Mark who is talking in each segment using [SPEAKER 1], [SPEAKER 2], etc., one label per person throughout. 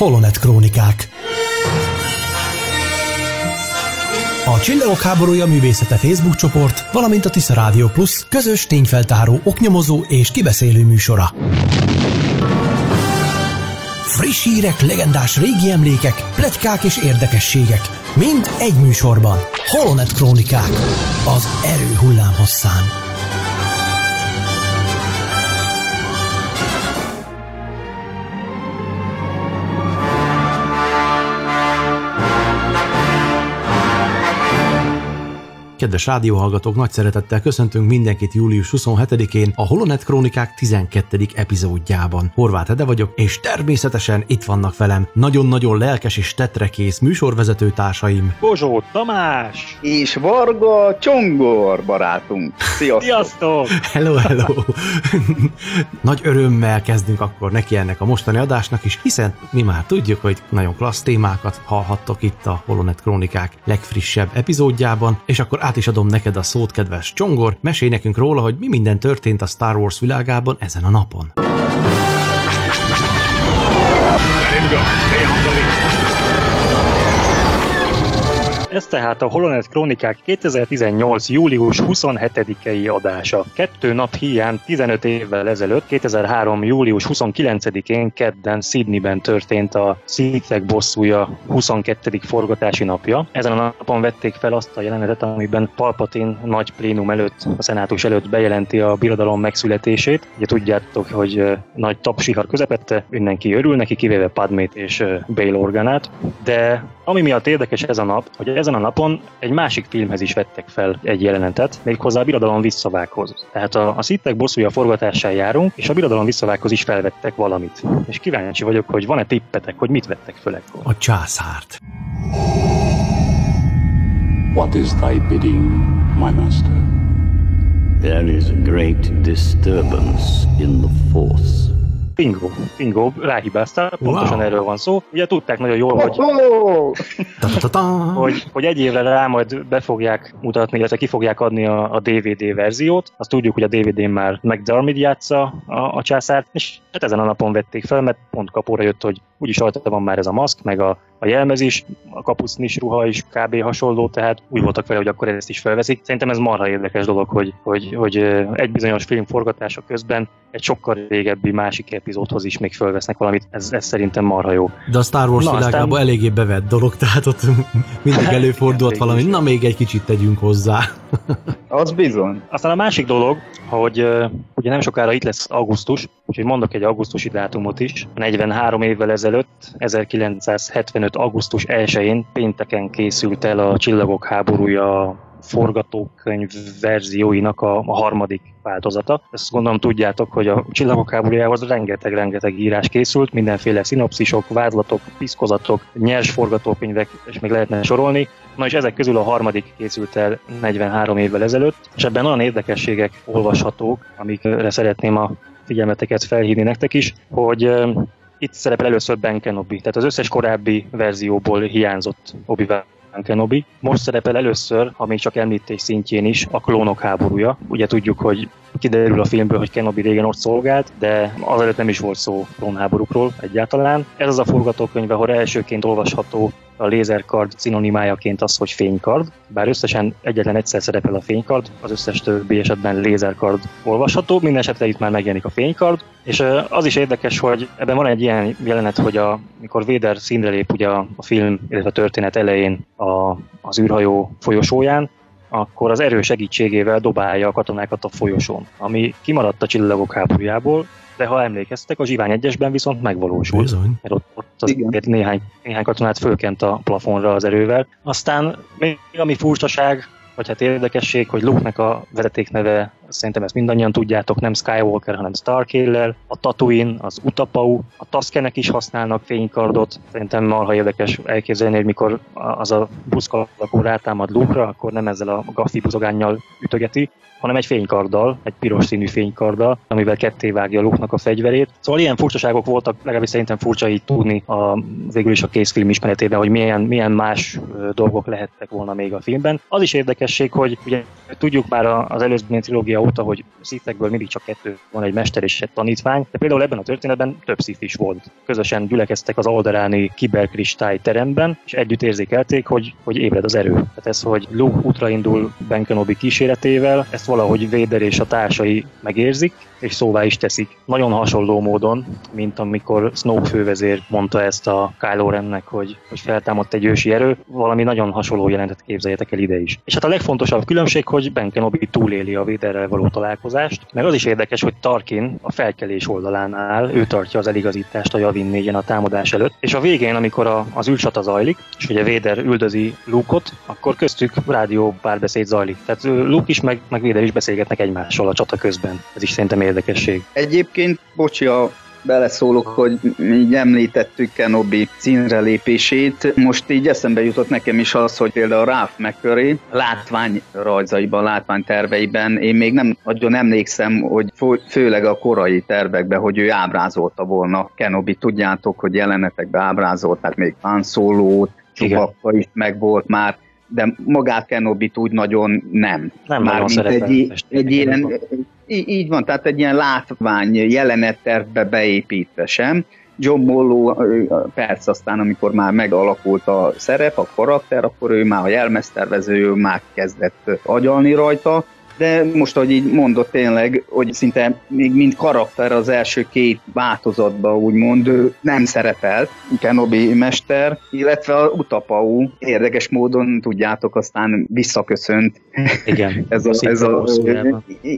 [SPEAKER 1] Holonet Krónikák. A Csillagok háborúja művészete Facebook csoport, valamint a Tisza Rádió Plus közös tényfeltáró, oknyomozó és kibeszélő műsora. Friss hírek, legendás régi emlékek, pletykák és érdekességek. Mind egy műsorban. Holonet Krónikák. Az erő hullám hosszán. Kedves rádióhallgatók, nagy szeretettel köszöntünk mindenkit július 27-én a Holonet Krónikák 12. epizódjában. Horváth Ede vagyok, és természetesen itt vannak velem nagyon-nagyon lelkes és tetrekész műsorvezető társaim.
[SPEAKER 2] Bozsó Tamás!
[SPEAKER 3] És Varga Csongor barátunk. Sziasztok!
[SPEAKER 2] Sziasztok!
[SPEAKER 1] Hello, hello! Nagy örömmel kezdünk akkor neki ennek a mostani adásnak is, hiszen mi már tudjuk, hogy nagyon klassz témákat hallhattok itt a Holonet Krónikák legfrissebb epizódjában, és akkor át is adom neked a szót, kedves Csongor, mesélj nekünk róla, hogy mi minden történt a Star Wars világában ezen a napon. Let him go. Stay on the
[SPEAKER 2] lead. Ez tehát a Holonet Krónikák 2018. július 27-i adása. Kettő nap hiány 15 évvel ezelőtt, 2003. július 29-én kedden Sydneyben történt a Szítek bosszúja 22. forgatási napja. Ezen a napon vették fel azt a jelenetet, amiben Palpatine nagy plénum előtt, a szenátus előtt bejelenti a birodalom megszületését. Ugye tudjátok, hogy nagy tapsihar közepette, mindenki örül neki, kivéve Padmét és Bail Organát, de ami miatt érdekes ez a nap, hogy ezen a napon egy másik filmhez is vettek fel egy jelenetet, méghozzá a Birodalom visszavághoz. Tehát a, a Szittek bosszúja forgatásán járunk, és a Birodalom visszavághoz is felvettek valamit. És kíváncsi vagyok, hogy van-e tippetek, hogy mit vettek föl ekkor?
[SPEAKER 1] A császárt.
[SPEAKER 4] What is thy bidding, my master?
[SPEAKER 5] There is a great disturbance in the Force.
[SPEAKER 2] Bingo, bingo, ráhibáztál, pontosan wow. erről van szó. Ugye tudták nagyon jól, hogy, hogy, hogy egy évre rá majd be fogják mutatni, illetve ki fogják adni a, a DVD verziót. Azt tudjuk, hogy a DVD-n már McDermid játsza a, a császárt, és hát ezen a napon vették fel, mert pont kapóra jött, hogy úgyis rajta van már ez a maszk, meg a, a jelmez is, a kapucnis ruha is kb. hasonló, tehát úgy voltak vele, hogy akkor ezt is felveszik. Szerintem ez marha érdekes dolog, hogy, hogy, hogy egy bizonyos film forgatása közben egy sokkal régebbi másik epizódhoz is még felvesznek valamit. Ez, ez szerintem marha jó.
[SPEAKER 1] De a Star Wars na, világában aztán... eléggé bevett dolog, tehát ott mindig előfordult valami, na még egy kicsit tegyünk hozzá.
[SPEAKER 3] Az bizony.
[SPEAKER 2] Aztán a másik dolog, hogy uh, ugye nem sokára itt lesz augusztus, úgyhogy mondok egy augusztusi dátumot is. 43 évvel ezelőtt, 1975. augusztus 1-én pénteken készült el a Csillagok háborúja forgatókönyv verzióinak a, a harmadik változata. Ezt gondolom tudjátok, hogy a Csillagok háborújához rengeteg-rengeteg írás készült, mindenféle szinopszisok, vádlatok, piszkozatok, nyers forgatókönyvek, és még lehetne sorolni. Na és ezek közül a harmadik készült el 43 évvel ezelőtt, és ebben olyan érdekességek olvashatók, amikre szeretném a figyelmeteket felhívni nektek is, hogy itt szerepel először Ben Kenobi, tehát az összes korábbi verzióból hiányzott obi Kenobi. Most szerepel először, ha még csak említés szintjén is, a klónok háborúja. Ugye tudjuk, hogy kiderül a filmből, hogy Kenobi régen ott szolgált, de azelőtt nem is volt szó klónháborúkról egyáltalán. Ez az a forgatókönyv, ahol elsőként olvasható a lézerkard szinonimájaként az, hogy fénykard, bár összesen egyetlen egyszer szerepel a fénykard, az összes többi esetben lézerkard olvasható, minden esetre itt már megjelenik a fénykard, és az is érdekes, hogy ebben van egy ilyen jelenet, hogy a, mikor Véder színre lép ugye a, a film, illetve a történet elején a, az űrhajó folyosóján, akkor az erő segítségével dobálja a katonákat a folyosón, ami kimaradt a csillagok háborújából, de ha emlékeztek, a Zsivány egyesben viszont megvalósult.
[SPEAKER 1] Bizony.
[SPEAKER 2] Mert ott, ott azért néhány, néhány katonát fölkent a plafonra az erővel. Aztán még ami furcsaság, vagy hát érdekesség, hogy Luke-nek a vezetékneve szerintem ezt mindannyian tudjátok, nem Skywalker, hanem Starkiller, a Tatooine, az Utapau, a Tuskenek is használnak fénykardot, szerintem marha érdekes elképzelni, hogy mikor az a buszkalakó rátámad Luke-ra, akkor nem ezzel a gaffi buzogánnyal ütögeti, hanem egy fénykarddal, egy piros színű fénykarddal, amivel ketté vágja Luke-nak a fegyverét. Szóval ilyen furcsaságok voltak, legalábbis szerintem furcsa így tudni a, végül is a készfilm ismeretében, hogy milyen, milyen más dolgok lehettek volna még a filmben. Az is érdekesség, hogy ugye tudjuk már az előző trilógia triviá óta, hogy szifekből mindig csak kettő van, egy mester és egy tanítvány, de például ebben a történetben több szif is volt. Közösen gyülekeztek az Alderáni kiberkristály teremben, és együtt érzékelték, hogy, hogy ébred az erő. Tehát ez, hogy Luke útra indul Ben Kenobi kíséretével, ezt valahogy Vader és a társai megérzik, és szóvá is teszik. Nagyon hasonló módon, mint amikor Snoke fővezér mondta ezt a Kylo Rennek, hogy, hogy feltámadt egy ősi erő, valami nagyon hasonló jelentet képzeljetek el ide is. És hát a legfontosabb különbség, hogy Ben Kenobi túléli a Vaderrel való találkozást, meg az is érdekes, hogy Tarkin a felkelés oldalán áll, ő tartja az eligazítást a Javin négyen a támadás előtt, és a végén, amikor a, az ülcsata zajlik, és ugye Vader üldözi Luke-ot, akkor köztük rádió párbeszéd zajlik. Tehát Luke is, meg, meg Vader is beszélgetnek egymással a csata közben. Ez is szerintem érdekesség.
[SPEAKER 3] Egyébként, bocsi, a beleszólok, hogy így említettük Kenobi színre lépését. Most így eszembe jutott nekem is az, hogy például Ralph McCurry látvány rajzaiban, látvány terveiben én még nem nagyon emlékszem, hogy főleg a korai tervekben, hogy ő ábrázolta volna Kenobi. Tudjátok, hogy jelenetekben ábrázolták még Han Solo-t, Csubakka is megvolt már, de magát Kenobit úgy nagyon nem.
[SPEAKER 2] Nem Már mint
[SPEAKER 3] egy, egy ilyen, így, így van, tehát egy ilyen látvány jelenettervbe beépítve sem. John Mollo perc aztán, amikor már megalakult a szerep, a karakter, akkor ő már a jelmeztervező, ő már kezdett agyalni rajta, de most, ahogy így mondott tényleg, hogy szinte még mind karakter az első két változatban úgymond nem szerepelt, Kenobi mester, illetve a Utapau érdekes módon, tudjátok, aztán visszaköszönt.
[SPEAKER 2] Igen.
[SPEAKER 3] ez a, ez a,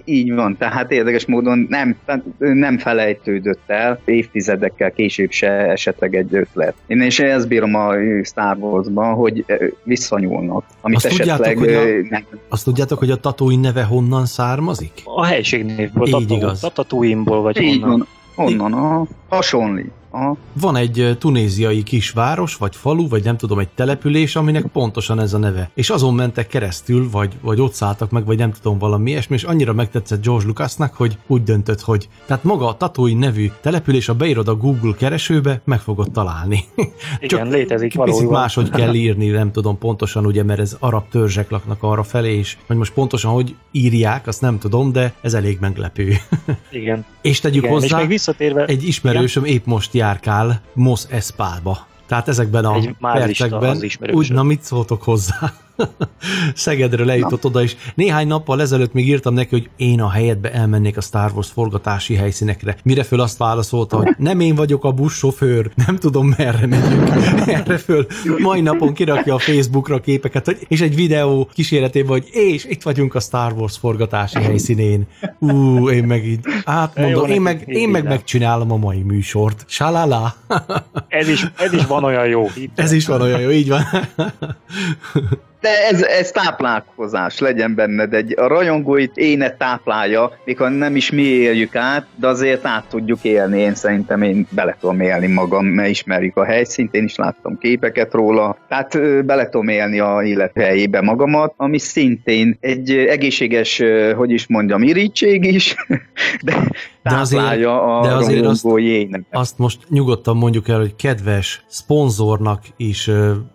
[SPEAKER 3] így van, tehát érdekes módon nem, nem felejtődött el, évtizedekkel később se esetleg egy ötlet. Én és ezt bírom a Star Wars-ban, hogy visszanyúlnak.
[SPEAKER 1] Amit azt, esetleg tudjátok, hogy a, nem... azt tudjátok, hogy a Tatooine neve honnan származik?
[SPEAKER 2] A helységnévből, Így igaz. Tatooine-ból vagy
[SPEAKER 3] Így honnan. Van. Honnan, a hasonlít. Aha.
[SPEAKER 1] Van egy tunéziai kisváros, vagy falu, vagy nem tudom, egy település, aminek pontosan ez a neve. És azon mentek keresztül, vagy, vagy ott szálltak meg, vagy nem tudom, valami ilyesmi, és annyira megtetszett George Lucasnak, hogy úgy döntött, hogy tehát maga a Tatooine nevű település, a beírod a Google keresőbe, meg fogod találni.
[SPEAKER 2] Igen, Csak létezik
[SPEAKER 1] valójában. máshogy kell írni, nem tudom pontosan, ugye, mert ez arab törzsek laknak arra felé, és hogy most pontosan hogy írják, azt nem tudom, de ez elég meglepő.
[SPEAKER 2] Igen.
[SPEAKER 1] és tegyük Igen, hozzá, és még visszatérve... egy ismerősöm Igen? épp most járkál Mos Espába. Tehát ezekben a percekben úgy, na mit szóltok hozzá? Szegedre lejutott oda, és néhány nappal ezelőtt még írtam neki, hogy én a helyetbe elmennék a Star Wars forgatási helyszínekre. Mire föl azt válaszolta, hogy nem én vagyok a buszsofőr, nem tudom merre megyünk. Erre föl mai napon kirakja a Facebookra képeket, hogy, és egy videó kíséretében, hogy és itt vagyunk a Star Wars forgatási helyszínén. Ú, én meg így átmondom, én meg, én meg megcsinálom a mai műsort. Salala.
[SPEAKER 2] ez, is, ez is van olyan jó.
[SPEAKER 1] Ez is van olyan jó, így van.
[SPEAKER 3] De ez, ez táplálkozás, legyen benned egy, a rajongóit éne táplálja, mikor nem is mi éljük át, de azért át tudjuk élni, én szerintem én bele tudom élni magam, mert ismerjük a helyszínt, én is láttam képeket róla, tehát bele tudom élni a élet helyébe magamat, ami szintén egy egészséges, hogy is mondjam, irítség is, de de azért, a de azért azt,
[SPEAKER 1] azt most nyugodtan mondjuk el, hogy kedves szponzornak is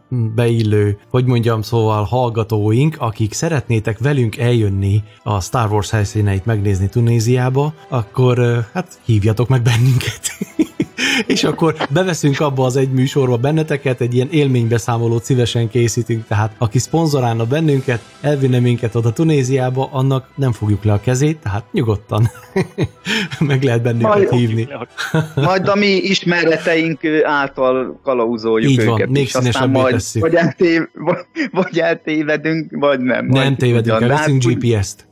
[SPEAKER 1] beillő, hogy mondjam, szóval hallgatóink, akik szeretnétek velünk eljönni a Star Wars helyszíneit megnézni Tunéziába, akkor hát hívjatok meg bennünket. és akkor beveszünk abba az egy műsorba benneteket, egy ilyen élménybeszámolót szívesen készítünk, tehát aki szponzorálna bennünket, elvinne minket oda Tunéziába, annak nem fogjuk le a kezét, tehát nyugodtan meg lehet bennünket majd, hívni.
[SPEAKER 3] majd a mi ismereteink által kalauzoljuk
[SPEAKER 1] Így
[SPEAKER 3] van, őket,
[SPEAKER 1] még és aztán majd
[SPEAKER 3] tesszük. vagy, eltév, vagy, vagy eltévedünk, vagy nem.
[SPEAKER 1] Nem tévedünk, veszünk GPS-t.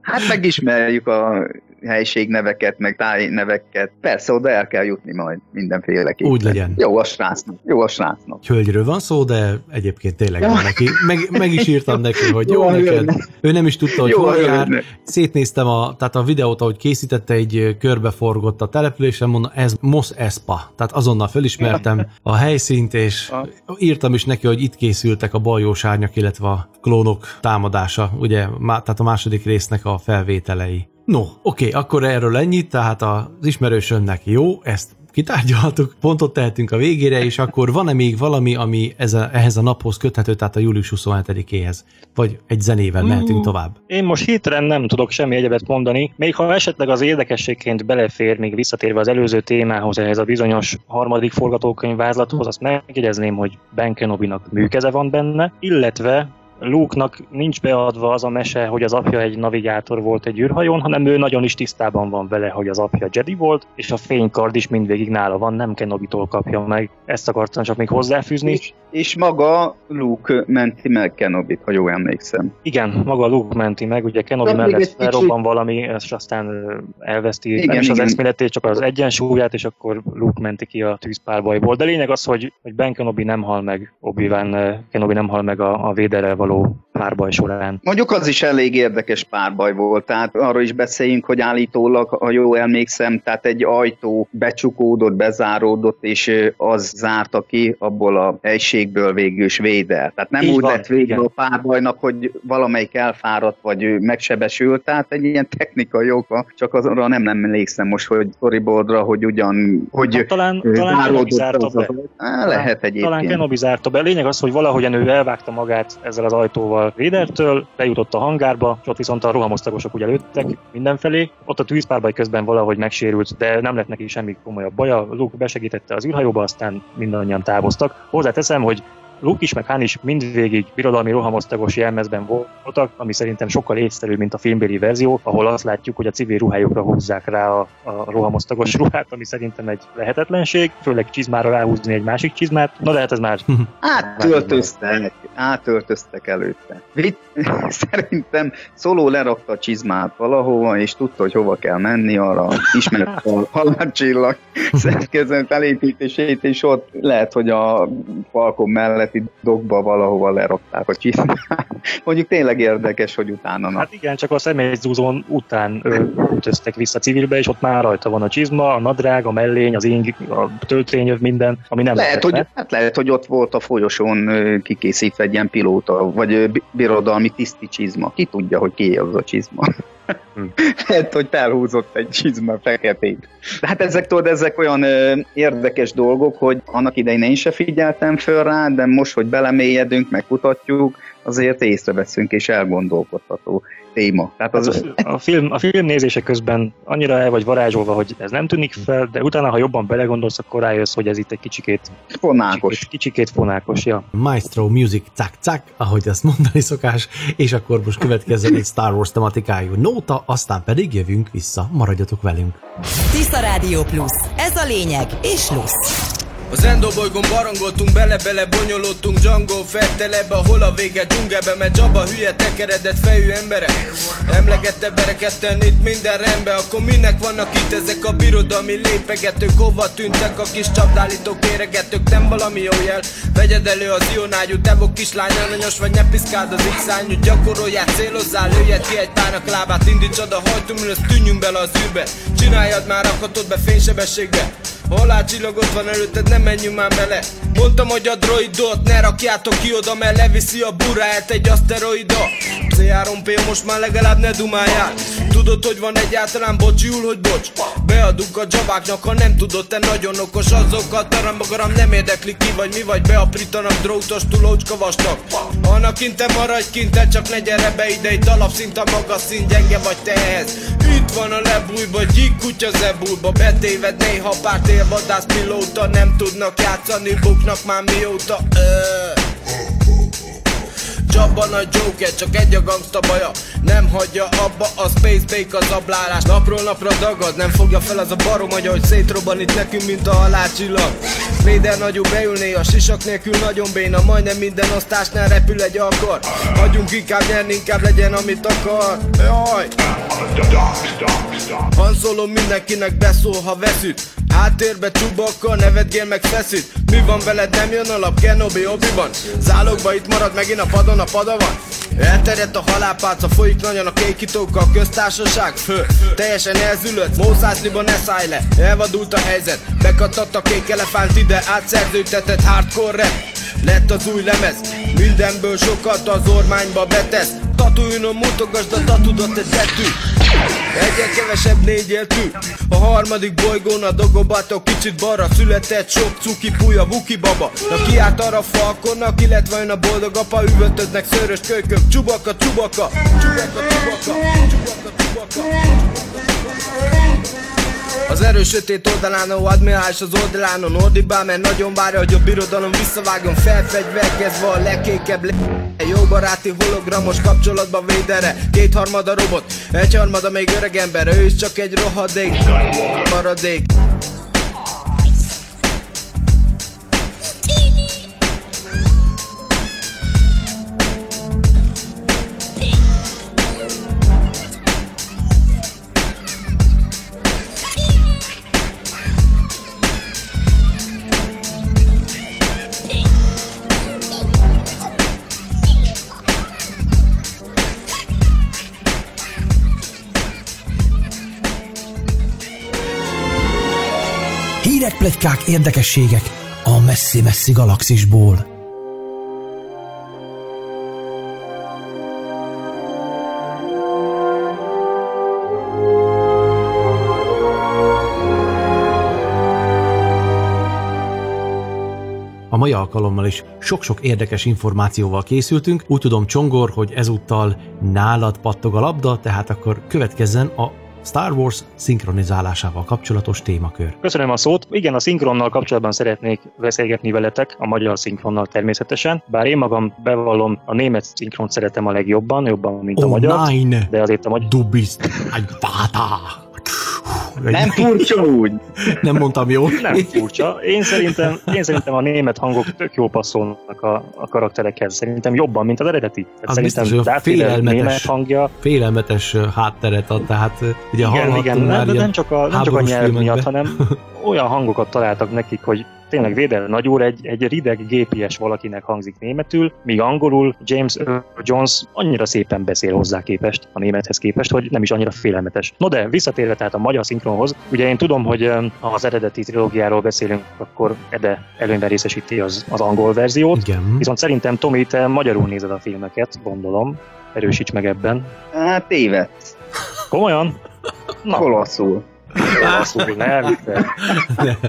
[SPEAKER 3] Hát megismerjük a helységneveket, meg tájneveket. Persze, oda el kell jutni majd mindenféleképpen.
[SPEAKER 1] Úgy legyen.
[SPEAKER 3] Jó a srácnak, jó a srácnak.
[SPEAKER 1] Hölgyről van szó, de egyébként tényleg van neki. Meg, meg is írtam neki, hogy jó, jó neked. Ő nem is tudta, hogy jó, hol jár. Szétnéztem a, tehát a videót, ahogy készítette, egy körbeforgott a településen, mondom, ez Mos Espa. Tehát azonnal felismertem a helyszínt, és írtam is neki, hogy itt készültek a baljós árnyak, illetve a klónok támadása, ugye, tehát a második résznek a felvételei. No, oké, okay, akkor erről ennyit, tehát az ismerősömnek jó, ezt kitárgyaltuk, pontot tehetünk a végére, és akkor van-e még valami, ami ez a, ehhez a naphoz köthető, tehát a július 27-éhez? Vagy egy zenével mehetünk tovább?
[SPEAKER 2] Én most hirtelen nem tudok semmi egyebet mondani, még ha esetleg az érdekességként belefér, még visszatérve az előző témához, ehhez a bizonyos harmadik forgatókönyv vázlathoz, azt megjegyezném, hogy Ben Kenobi-nak műkeze van benne, illetve Luke-nak nincs beadva az a mese, hogy az apja egy navigátor volt egy űrhajón, hanem ő nagyon is tisztában van vele, hogy az apja Jedi volt, és a fénykard is mindvégig nála van, nem Kenobi-tól kapja meg. Ezt akartam csak még hozzáfűzni.
[SPEAKER 3] És, és maga Luke menti meg Kenobit, ha jól emlékszem.
[SPEAKER 2] Igen, maga Luke menti meg, ugye Kenobi
[SPEAKER 3] De
[SPEAKER 2] mellett
[SPEAKER 3] egy kicsit-
[SPEAKER 2] felrobban valami, és aztán elveszti
[SPEAKER 3] Igen,
[SPEAKER 2] nem is az eszméletét, csak az egyensúlyát, és akkor Luke menti ki a tűzpárbajból. De lényeg az, hogy, hogy Ben Kenobi nem hal meg, ö, Kenobi nem hal meg a, a véderrel való Hello párbaj során.
[SPEAKER 3] Mondjuk az is elég érdekes párbaj volt, tehát arról is beszéljünk, hogy állítólag, ha jól emlékszem, tehát egy ajtó becsukódott, bezáródott, és az zárta ki abból a helységből végül is védel. Tehát nem
[SPEAKER 2] Így
[SPEAKER 3] úgy
[SPEAKER 2] van,
[SPEAKER 3] lett vége a párbajnak, hogy valamelyik elfáradt, vagy megsebesült, tehát egy ilyen technikai oka, csak azra nem emlékszem most, hogy storyboardra, hogy ugyan, hogy
[SPEAKER 2] Hát talán, talán Kenobi zárta be.
[SPEAKER 3] Lehet egyébként.
[SPEAKER 2] Talán Kenobi zárta be. Lényeg az, hogy valahogyan ő elvágta magát ezzel az ajtóval Védertől, bejutott a hangárba, és ott viszont a rohamosztagosok ugye lőttek mindenfelé. Ott a tűzpárbaj közben valahogy megsérült, de nem lett neki semmi komolyabb baja. Luke besegítette az űrhajóba, aztán mindannyian távoztak. Hozzáteszem, hogy Luke is, meg Han is mindvégig birodalmi rohamosztagos jelmezben voltak, ami szerintem sokkal észszerűbb, mint a filmbéli verzió, ahol azt látjuk, hogy a civil ruhájukra húzzák rá a, a rohamosztagos ruhát, ami szerintem egy lehetetlenség, főleg csizmára ráhúzni egy másik csizmát. Na de hát ez már
[SPEAKER 3] Átöltöztek, átöltöztek előtte. Vitt, szerintem Szoló lerakta a csizmát valahova, és tudta, hogy hova kell menni, arra ismert a halálcsillag szerkezet felépítését, és ott lehet, hogy a falkon melletti dokba valahova lerakták a csizmát. Mondjuk tényleg érdekes, hogy utána nap.
[SPEAKER 2] Hát igen, csak a személyzúzón után öltöztek vissza civilbe, és ott már rajta van a csizma, a nadrág, a mellény, az ing, a töltényöv, minden, ami nem
[SPEAKER 3] Lehet, hogy,
[SPEAKER 2] lehetne.
[SPEAKER 3] hát lehet, hogy ott volt a folyosón kikészítve egy ilyen pilóta, vagy birodalmi tiszti csizma. Ki tudja, hogy ki az a csizma. Lehet, hogy felhúzott egy csizma feketét. De hát ezek, tudod, ezek olyan ö, érdekes dolgok, hogy annak idején én se figyeltem föl rá, de most, hogy belemélyedünk, megkutatjuk, azért észreveszünk és elgondolkodható téma. Tehát az,
[SPEAKER 2] Az, a, film, a film nézése közben annyira el vagy varázsolva, hogy ez nem tűnik fel, de utána, ha jobban belegondolsz, akkor rájössz, hogy ez itt egy kicsikét,
[SPEAKER 3] fonákos.
[SPEAKER 2] kicsikét, kicsikét fonákos. Ja.
[SPEAKER 1] Maestro Music cak cak, ahogy ezt mondani szokás, és akkor most következzen egy Star Wars tematikájú nóta, aztán pedig jövünk vissza, maradjatok velünk.
[SPEAKER 6] Tisza Rádió Plusz. Ez a lényeg és lusz.
[SPEAKER 7] Az endobolygón barangoltunk, bele-bele bonyolódtunk Django feltelebe, ahol a vége? Dzsungelbe Mert Jabba hülye tekeredett fejű emberek. Emlegette bereketten itt minden rendben Akkor minek vannak itt ezek a birodalmi lépegetők? Hova tűntek a kis csapdálítók, éregetők? Nem valami jó jel. Vegyed elő az ionágyú, devok kislány aranyos Vagy ne piszkáld az x Gyakorolját, célozzál, lőjed ki egy párnak lábát Indítsad a hajtóműröz, tűnjünk bele az űrbe. Csináljad már, rakhatod be fénysebességbe. Halálcsillag ott van előtted, nem menjünk már bele. Mondtam, hogy a droidot ne rakjátok ki oda Mert leviszi a buráját egy aszteroida C3PO most már legalább ne dumáljál. Tudod, hogy van egyáltalán bocsiul, hogy bocs. Beadunk a dzsabáknak, ha nem tudod, te nagyon okos. Azokkal tarambagaram nem érdekli ki vagy mi vagy. Beaprítanak drótos tulócska vastag. Annak te maradj kint, te csak ne gyere be ide. Itt alapszint a magas szint, gyenge vagy te ehhez. Itt van a lebújba, gyík kutya zebulba Betéved néha pár télvadász pilóta Nem tudnak játszani, buknak már mióta Öh. Jabba nagy Joker, csak egy a gangsta baja. Nem hagyja abba a Space Bake az ablálás Napról napra dagad, nem fogja fel az a barom Agya, hogy szétrobban itt nekünk, mint a halálcsillag. Véder nagyú beülné a sisak nélkül nagyon béna. Majdnem minden osztásnál repül egy akar Hagyjunk inkább nyerni, inkább legyen amit akar. Jaj! Han Solo mindenkinek beszól, ha veszít. Háttérbe csubakkal, nevetgél meg feszít. Mi van veled, nem jön alap, Kenobi, Obi-Wan Zálogba itt marad megint a padon, a pada van? Elterjedt a halálpálca, folyik nagyon a kékítókkal a köztársaság? Fő, teljesen elzülött, Mószászliba ne szállj le. Elvadult a helyzet, bekattant a kék elefánt ide Átszerződtetett hardcore rap. Lett az új lemez Mindenből sokat az ormányba betesz. Tatooine-on mutogasd a tatudat egy betű Egyen kevesebb négyel tű A harmadik bolygón a dogobatok Kicsit balra született. Sok cuki puja Vuki baba. Na kiállt arra falkonnak Illetve jön a boldog apa. Üvöltödnek szörös kölykök. Csubaka, csubaka. Csubaka, csubaka. Csubaka, csubaka az erős sötét oldalán, a admirális az oldalánon ordibál, mert nagyon várja, hogy a birodalom visszavágjon. Felfegyverkezve a legkékebb le... Jó baráti hologramos kapcsolatba védere Kétharmada robot, egyharmada még öreg ember. Ő is csak egy rohadék. Maradék
[SPEAKER 8] Hírek, pletykák, érdekességek a messzi-messzi galaxisból.
[SPEAKER 1] A mai alkalommal is sok-sok érdekes információval készültünk. Úgy tudom, Csongor, hogy ezúttal nálad pattog a labda, tehát akkor következzen a Star Wars szinkronizálásával kapcsolatos témakör.
[SPEAKER 2] Köszönöm a szót. Igen, a szinkronnal kapcsolatban szeretnék beszélgetni veletek, a magyar szinkronnal természetesen. Bár én magam bevallom, a német szinkront szeretem a legjobban, jobban, mint a
[SPEAKER 1] Oh,
[SPEAKER 2] magyar.
[SPEAKER 1] nein!
[SPEAKER 2] De azért a magyar...
[SPEAKER 1] Du bist ein Vater!
[SPEAKER 3] Nem furcsa úgy.
[SPEAKER 1] Nem mondtam jól.
[SPEAKER 2] Nem furcsa. Én szerintem, én szerintem a német hangok tök jó passzolnak a, a karakterekhez. Szerintem jobban, mint az eredeti. Tehát
[SPEAKER 1] Az
[SPEAKER 2] szerintem
[SPEAKER 1] biztos, hogy
[SPEAKER 2] Vader
[SPEAKER 1] félelmetes.
[SPEAKER 2] német hangja.
[SPEAKER 1] Félelmetes hátteret ad, tehát ugye
[SPEAKER 2] Igen, igen, nem, nem csak a, nem csak a nyelv miatt, hanem olyan hangokat találtak nekik, hogy tényleg Véder nagyúr egy, egy rideg gépies valakinek hangzik németül, míg angolul James Earl Jones annyira szépen beszél hozzá képest, a némethez képest, hogy nem is annyira félelmetes. No de, visszatérve tehát a magyar szinkronhoz, ugye én tudom, hogy ha az eredeti trilógiáról beszélünk, akkor Ede előnyben részesíti az, az angol verziót,
[SPEAKER 1] Igen.
[SPEAKER 2] viszont szerintem Tomi, te magyarul nézed a filmeket, gondolom, erősíts meg ebben.
[SPEAKER 3] Hát tévedsz.
[SPEAKER 2] Komolyan? Na,
[SPEAKER 3] Olaszul.
[SPEAKER 2] Olaszul, nem, de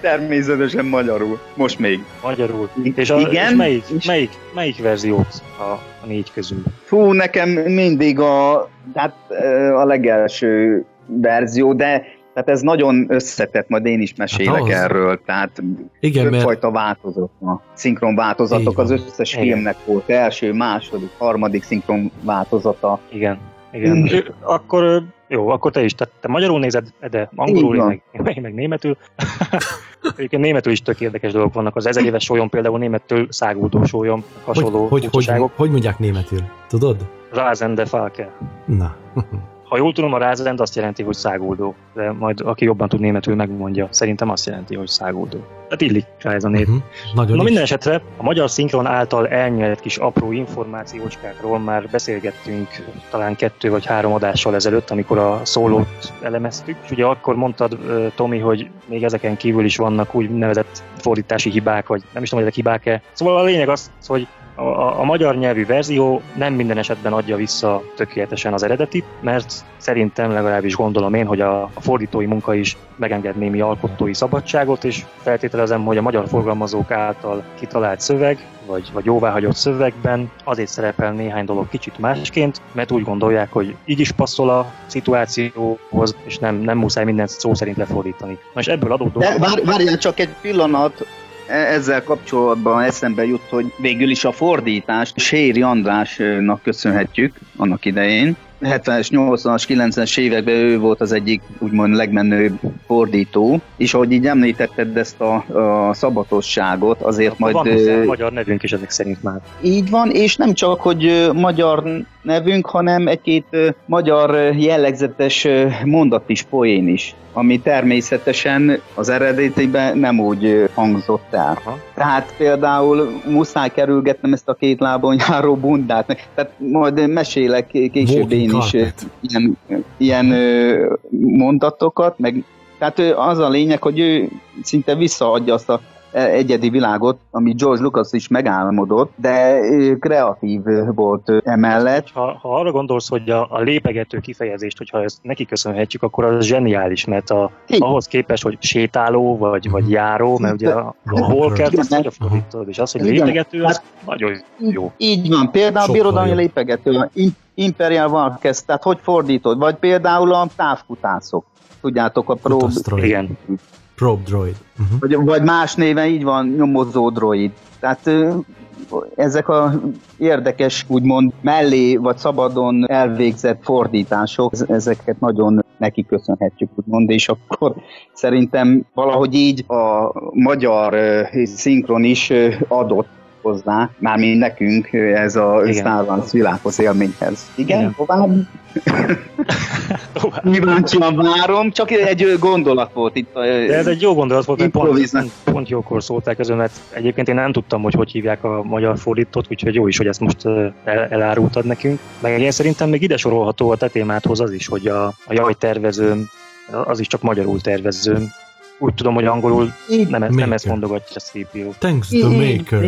[SPEAKER 3] Természetesen magyarul. Most még.
[SPEAKER 2] magyarul. És, a,
[SPEAKER 3] Igen?
[SPEAKER 2] és melyik, melyik, melyik verziót a, a négy közül?
[SPEAKER 3] Fú, nekem mindig a, hát, ö, a legelső verzió, de tehát ez nagyon összetett, majd én is mesélek
[SPEAKER 1] Hát
[SPEAKER 3] erről. Tehát
[SPEAKER 1] Igen, mert
[SPEAKER 3] többfajta változat a szinkron változatok az összes
[SPEAKER 2] Igen.
[SPEAKER 3] filmnek volt. Első, második, harmadik szinkron változata.
[SPEAKER 2] Igen. Igen. Ö, Akkor jó, akkor te is. Tehát te magyarul nézed, de angolul, én meg, én meg németül. Egyébként németül is tök érdekes dolgok vannak. Az ezer éves sólyom például némettől száguldó sólyom,
[SPEAKER 1] hogy,
[SPEAKER 2] hasonló
[SPEAKER 1] hogy, hogy,
[SPEAKER 2] furcsaságok.
[SPEAKER 1] hogy mondják németül? Tudod?
[SPEAKER 2] Rasen de Falke.
[SPEAKER 1] Na.
[SPEAKER 2] Ha jól tudom, a Rázend azt jelenti, hogy száguldó. De majd aki jobban tud németül megmondja. Szerintem azt jelenti, hogy száguldó. Tehát illik rá ez a név.
[SPEAKER 1] Mhm. Nagyon
[SPEAKER 2] Na
[SPEAKER 1] is.
[SPEAKER 2] minden esetre a magyar szinkron által elnyert kis apró információcskákról már beszélgettünk talán kettő vagy három adással ezelőtt, amikor a szólót elemeztük. És ugye akkor mondtad, Tomi, hogy még ezeken kívül is vannak úgynevezett fordítási hibák, vagy nem is tudom, hogy ezek hibák-e. Szóval a lényeg az, hogy a, a, a magyar nyelvű verzió nem minden esetben adja vissza tökéletesen az eredetit, mert szerintem legalábbis gondolom én, hogy a, a fordítói munka is megenged némi alkotói szabadságot, és feltételezem, hogy a magyar forgalmazók által kitalált szöveg, vagy, vagy jóváhagyott szövegben azért szerepel néhány dolog kicsit másként, mert úgy gondolják, hogy így is passzol a szituációhoz, és nem, nem muszáj mindent szó szerint lefordítani. Na ebből adódó...
[SPEAKER 3] De vár, várjál csak egy pillanat, ezzel kapcsolatban eszembe jut, hogy végül is a fordítást Séri Andrásnak köszönhetjük annak idején. 70-es, 80-as, 90-es években ő volt az egyik úgymond legmenőbb fordító, és ahogy így említetted ezt a, a szabatosságot, azért majd...
[SPEAKER 2] Van
[SPEAKER 3] ö,
[SPEAKER 2] magyar nevünk is ezek szerint már.
[SPEAKER 3] Így van, és nem csak, hogy magyar nevünk, hanem egy-két magyar jellegzetes mondat is, poén is, ami természetesen az eredetiben nem úgy hangzott el.
[SPEAKER 2] Aha.
[SPEAKER 3] Tehát például muszáj kerülgetnem ezt a két lábon járó bundát, tehát majd mesélek később
[SPEAKER 1] Walking
[SPEAKER 3] én is
[SPEAKER 1] carpet.
[SPEAKER 3] ilyen, ilyen mondatokat, meg tehát az a lényeg, hogy ő szinte visszaadja azt a egyedi világot, ami George Lucas is megálmodott, de kreatív volt emellett.
[SPEAKER 2] Ha, ha arra gondolsz, hogy a, a lépegető kifejezést, hogyha ezt neki köszönhetjük, akkor az zseniális, mert a,
[SPEAKER 3] Igen.
[SPEAKER 2] ahhoz képest, hogy sétáló vagy, vagy járó, mert ugye a, a
[SPEAKER 1] Walker.
[SPEAKER 2] walker, azt ugye fordítod, és az, hogy
[SPEAKER 3] Igen.
[SPEAKER 2] lépegető, az
[SPEAKER 3] Hát-
[SPEAKER 2] nagyon jó.
[SPEAKER 3] Így van, például a birodalmi lépegető, Imperial Valkesz, tehát hogy fordítod? Vagy például a távkutászok. Tudjátok, a
[SPEAKER 1] Kutaszdroid.
[SPEAKER 2] Igen.
[SPEAKER 1] Probe droid. Uh-huh.
[SPEAKER 3] vagy, vagy más néven így van, nyomozó droid. Tehát ezek a érdekes, úgymond mellé vagy szabadon elvégzett fordítások, ez- ezeket nagyon neki köszönhetjük, úgymond, és akkor szerintem valahogy így a magyar szinkron is adott hozzá, mármint nekünk ez a. Star Wars világhoz élményhez. Igen,
[SPEAKER 2] Igen.
[SPEAKER 3] tovább? Kíváncsian várom, csak egy gondolat volt itt.
[SPEAKER 2] De ez egy jó gondolat volt, mert pont, pont, pont jókor szólták közön, mert egyébként én nem tudtam, hogy hogy hívják a magyar fordítót, úgyhogy jó is, hogy ezt most el, elárultad nekünk. Meg én szerintem még ide sorolható a te témádhoz az is, hogy a, a jaj tervezőm, az is csak magyarul tervezőm. Úgy tudom, hogy angolul nem, ezt- nem ezt mondogatja a CPU.
[SPEAKER 1] Thanks the maker.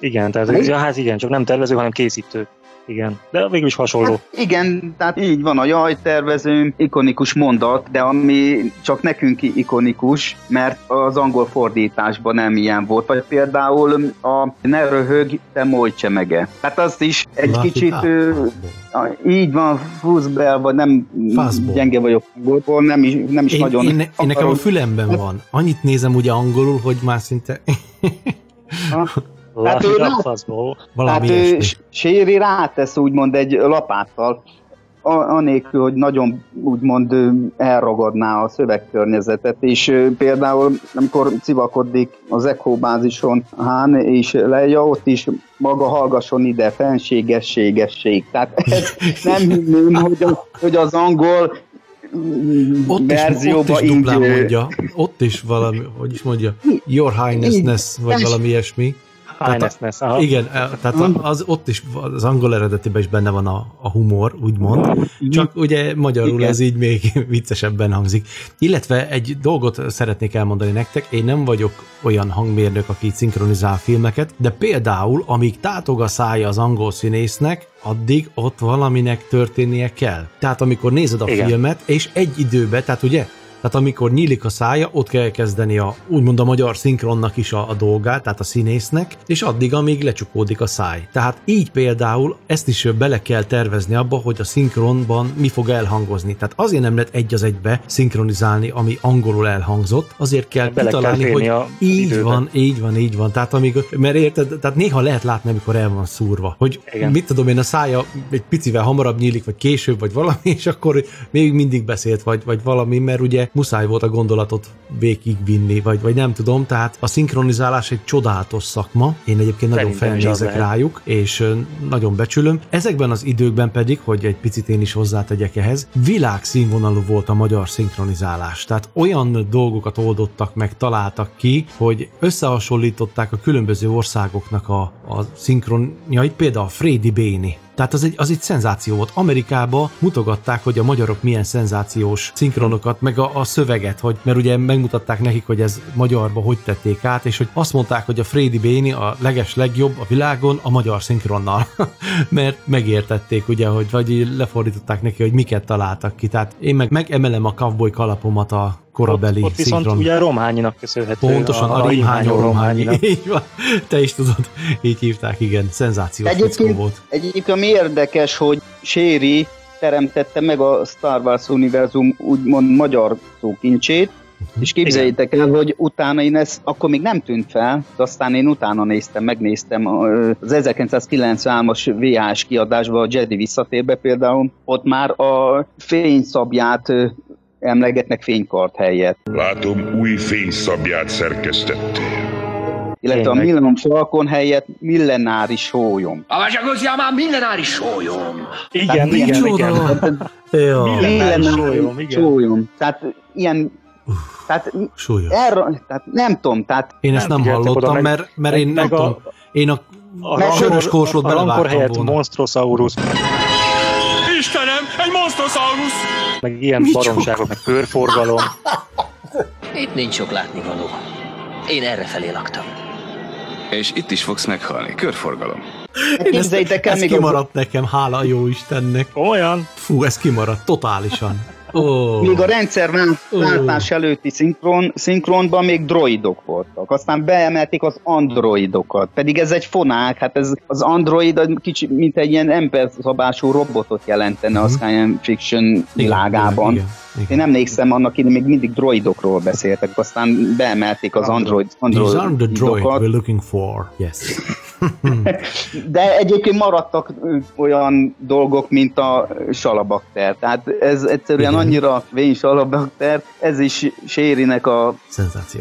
[SPEAKER 2] Igen, tehát ja, hát igen, csak nem tervező, hanem készítő. Igen, de végül is hasonló.
[SPEAKER 3] Hát igen, tehát így van a jaj tervezőm, ikonikus mondat, de ami csak nekünk ikonikus, mert az angol fordításban nem ilyen volt. Vagy például a ne röhög, te moly csemege. Tehát azt is egy
[SPEAKER 1] it
[SPEAKER 3] kicsit a- így van, fuzzbell, vagy nem
[SPEAKER 1] Fuzzball.
[SPEAKER 3] gyenge vagyok angolból, nem is, nem is
[SPEAKER 1] Én,
[SPEAKER 3] nagyon
[SPEAKER 1] én, én nekem a fülemben van. Annyit nézem ugye angolul, hogy már szinte
[SPEAKER 2] Laugh
[SPEAKER 3] ő
[SPEAKER 2] fastball.
[SPEAKER 1] valami
[SPEAKER 3] Tehát ő Séri rátesz úgymond egy lapáttal, anélkül, hogy nagyon úgymond elragadná a szövegkörnyezetet, és például amikor civakodik az Echo bázison Hán és Leia, ott is maga hallgasson ide, fenségességesség. Tehát ez nem hinném, hogy, a, hogy az angol mm,
[SPEAKER 1] Ott is, ott is
[SPEAKER 3] így...
[SPEAKER 1] mondja. Ott is valami, hogy is mondja, Your Highnessness, vagy valami ilyesmi.
[SPEAKER 2] Highnessness, aha.
[SPEAKER 1] Igen, e, tehát az ott is, az angol eredetiben is benne van a, a humor, úgymond, csak ugye magyarul
[SPEAKER 3] Igen.
[SPEAKER 1] ez így még viccesebben hangzik. Illetve egy dolgot szeretnék elmondani nektek, én nem vagyok olyan hangmérnök, aki szinkronizál filmeket, de például, amíg tátog a szája az angol színésznek, addig ott valaminek történnie kell. Tehát amikor nézed a
[SPEAKER 2] Igen.
[SPEAKER 1] filmet, és egy időben, tehát ugye tehát amikor nyílik a szája, ott kell kezdeni a, úgymond a magyar szinkronnak is a, a dolgát, tehát a színésznek, és addig, amíg lecsukódik a száj. Tehát így például ezt is bele kell tervezni abba, hogy a szinkronban mi fog elhangozni. Tehát azért nem lehet egy az egybe szinkronizálni, ami angolul elhangzott, azért kell
[SPEAKER 2] Bele kell
[SPEAKER 1] kitalálni,
[SPEAKER 2] férni
[SPEAKER 1] hogy
[SPEAKER 2] a-
[SPEAKER 1] így
[SPEAKER 2] időbe.
[SPEAKER 1] van, így van, így van. Tehát amíg, mert érted, tehát néha lehet látni, amikor el van szúrva, hogy
[SPEAKER 2] Igen.
[SPEAKER 1] mit tudom én, a szája egy picivel hamarabb nyílik, vagy később, vagy valami, és akkor még mindig beszélt, vagy, vagy valami, mert ugye muszáj volt a gondolatot végigvinni, vagy, vagy nem tudom, tehát a szinkronizálás egy csodálatos szakma, én egyébként nagyon felnézek rájuk, és nagyon becsülöm. Ezekben az időkben pedig, hogy egy picit én is hozzátegyek ehhez, világszínvonalú volt a magyar szinkronizálás. Tehát olyan dolgokat oldottak meg, találtak ki, hogy összehasonlították a különböző országoknak a, a szinkronjait, például a Freddy Béni. Tehát az egy, az egy szenzáció volt. Amerikában mutogatták, hogy a magyarok milyen szenzációs szinkronokat, meg a, a szöveget, hogy, mert ugye megmutatták nekik, hogy ez magyarba hogy tették át, és hogy azt mondták, hogy a Freddy Béni a leges legjobb a világon a magyar szinkronnal. mert megértették ugye, hogy vagy lefordították neki, hogy miket találtak ki. Tehát én meg megemelem a cowboy kalapomat a korabeli
[SPEAKER 2] ott, ott viszont
[SPEAKER 1] szinkron.
[SPEAKER 2] ugye Romhányinak köszönhető.
[SPEAKER 1] Pontosan, a, a Rimhányó Romhányi. Így van. Te is tudod, így hívták, igen. Szenzációs
[SPEAKER 3] Egyébként,
[SPEAKER 1] volt.
[SPEAKER 3] egyébként ami érdekes, hogy Séri teremtette meg a Star Wars univerzum úgymond magyar szókincsét, és képzeljétek el, hogy utána én ezt akkor még nem tűnt fel, de aztán én utána néztem, megnéztem az 1993-as VHS kiadásban, a Jedi visszatérbe például, ott már a fényszabját emlegetnek fénykart helyett.
[SPEAKER 9] Látom, új fényszabját szerkesztettél.
[SPEAKER 3] Illetve a
[SPEAKER 2] Tényleg.
[SPEAKER 3] Millennium Falcon helyett millenáris hólyom.
[SPEAKER 2] Igen,
[SPEAKER 3] Tehát
[SPEAKER 2] igen,
[SPEAKER 3] milyen
[SPEAKER 2] igen.
[SPEAKER 1] Ja,
[SPEAKER 2] Millenáris sólyom, igen.
[SPEAKER 3] sólyom. Tehát ilyen, tehát,
[SPEAKER 1] súlyos.
[SPEAKER 3] erre, tehát nem tudom, tehát
[SPEAKER 1] Én ezt
[SPEAKER 2] Nem
[SPEAKER 1] hallottam,
[SPEAKER 2] oda, meg-
[SPEAKER 1] mert, mert én nem
[SPEAKER 2] a-
[SPEAKER 1] tudom, én a,
[SPEAKER 2] A
[SPEAKER 3] Meg-
[SPEAKER 1] sörös
[SPEAKER 2] a rankor
[SPEAKER 1] belevágtam
[SPEAKER 2] helyett
[SPEAKER 1] volna.
[SPEAKER 2] Monstrosaurus,
[SPEAKER 10] Istenem, egy Monstrosaurus!
[SPEAKER 2] Meg ilyen baromságok, meg körforgalom.
[SPEAKER 11] Itt nincs sok látnivaló. Én erre felé laktam.
[SPEAKER 12] És itt is fogsz meghalni. Körforgalom.
[SPEAKER 1] Képzeljétek el, ez még kimaradt a... nekem, hála a jó Istennek.
[SPEAKER 2] Olyan?
[SPEAKER 1] Fú, ez kimaradt, totálisan. Oh.
[SPEAKER 3] Még a rendszer váltás oh. előtti szinkron, szinkronban még droidok voltak. Aztán beemelték az androidokat. Pedig ez egy fonák, hát ez az android kicsi, mint egy ilyen emberszabású robotot jelentene mm. a mhm. science fiction világában. Igen, igen, igen. Én emlékszem annak, hogy még mindig droidokról beszéltek, aztán beemelték az android, androidokat.
[SPEAKER 1] These are the droid we're looking for. Yes.
[SPEAKER 3] De egyébként maradtak olyan dolgok, mint a salabakter. Tehát ez egyszerűen Igen. annyira vén salabakter, ez is Sérinek a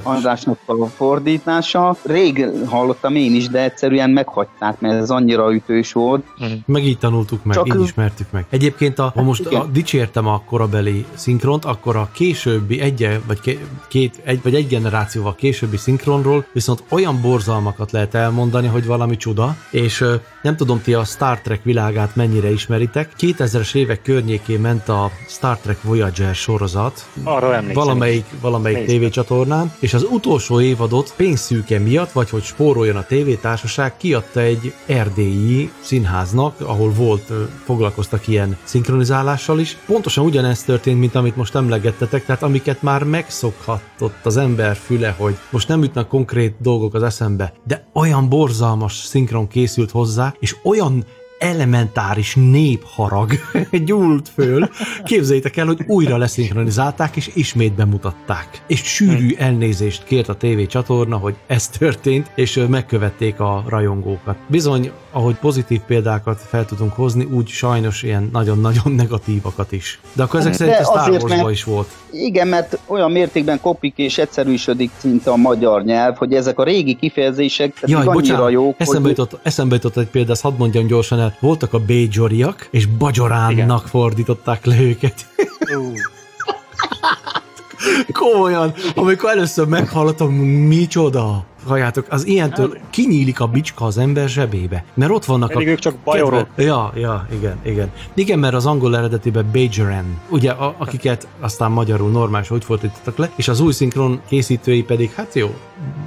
[SPEAKER 3] Andrásnak a fordítása. Rég hallottam én is, de egyszerűen meghagyták, mert ez annyira ütős volt.
[SPEAKER 1] Meg így tanultuk meg, Csak így ismertük meg. Egyébként, a, ha most a, dicsértem a korabeli szinkront, akkor a későbbi egy, vagy két, egy, vagy egy generációval későbbi szinkronról viszont olyan borzalmakat lehet elmondani, hogy valami csuda, és nem tudom ti a Star Trek világát mennyire ismeritek. 2000-es évek környékén ment a Star Trek Voyager sorozat.
[SPEAKER 2] Arra emlékszem.
[SPEAKER 1] Valamelyik, valamelyik tévécsatornán, és az utolsó évadot pénzszűke miatt, vagy hogy spóroljon a tévétársaság, kiadta egy erdélyi színháznak, ahol volt, foglalkoztak ilyen szinkronizálással is. Pontosan ugyanezt történt, mint amit most emlegettetek, tehát amiket már megszokhatott az ember füle, hogy most nem ütnek konkrét dolgok az eszembe, de olyan borzalmas szinkron készült hozzá, és olyan elementáris népharag gyúlt föl. Képzeljétek el, hogy újra leszinkronizálták, és ismét bemutatták. És sűrű elnézést kért a TV csatorna, hogy ez történt, és megkövették a rajongókat. Bizony, ahogy pozitív példákat fel tudunk hozni, úgy sajnos ilyen nagyon-nagyon negatívakat is. De akkor ezek szerint a Star is volt.
[SPEAKER 3] Igen, mert olyan mértékben kopik és egyszerűsödik szinte a magyar nyelv, hogy ezek a régi kifejezések
[SPEAKER 1] Jaj, annyira bocsánat, jók, eszembe, hogy... jutott, eszembe jutott egy példa, ezt hadd mondjam gyorsan el. Voltak a Bégyoriak, és Bagyoránnak Igen. fordították le őket. Uh. Komolyan, amikor először meghallottam, micsoda. Halljátok, az ilyentől kinyílik a bicska az ember zsebébe. Mert ott vannak
[SPEAKER 2] Pedig a... ők csak bajorok.
[SPEAKER 1] Ja, ja, igen, igen. Igen, mert az angol eredetiben Bajoran, ugye, a, akiket aztán magyarul normális hogy fordítottak le, és az új szinkron készítői pedig, hát jó,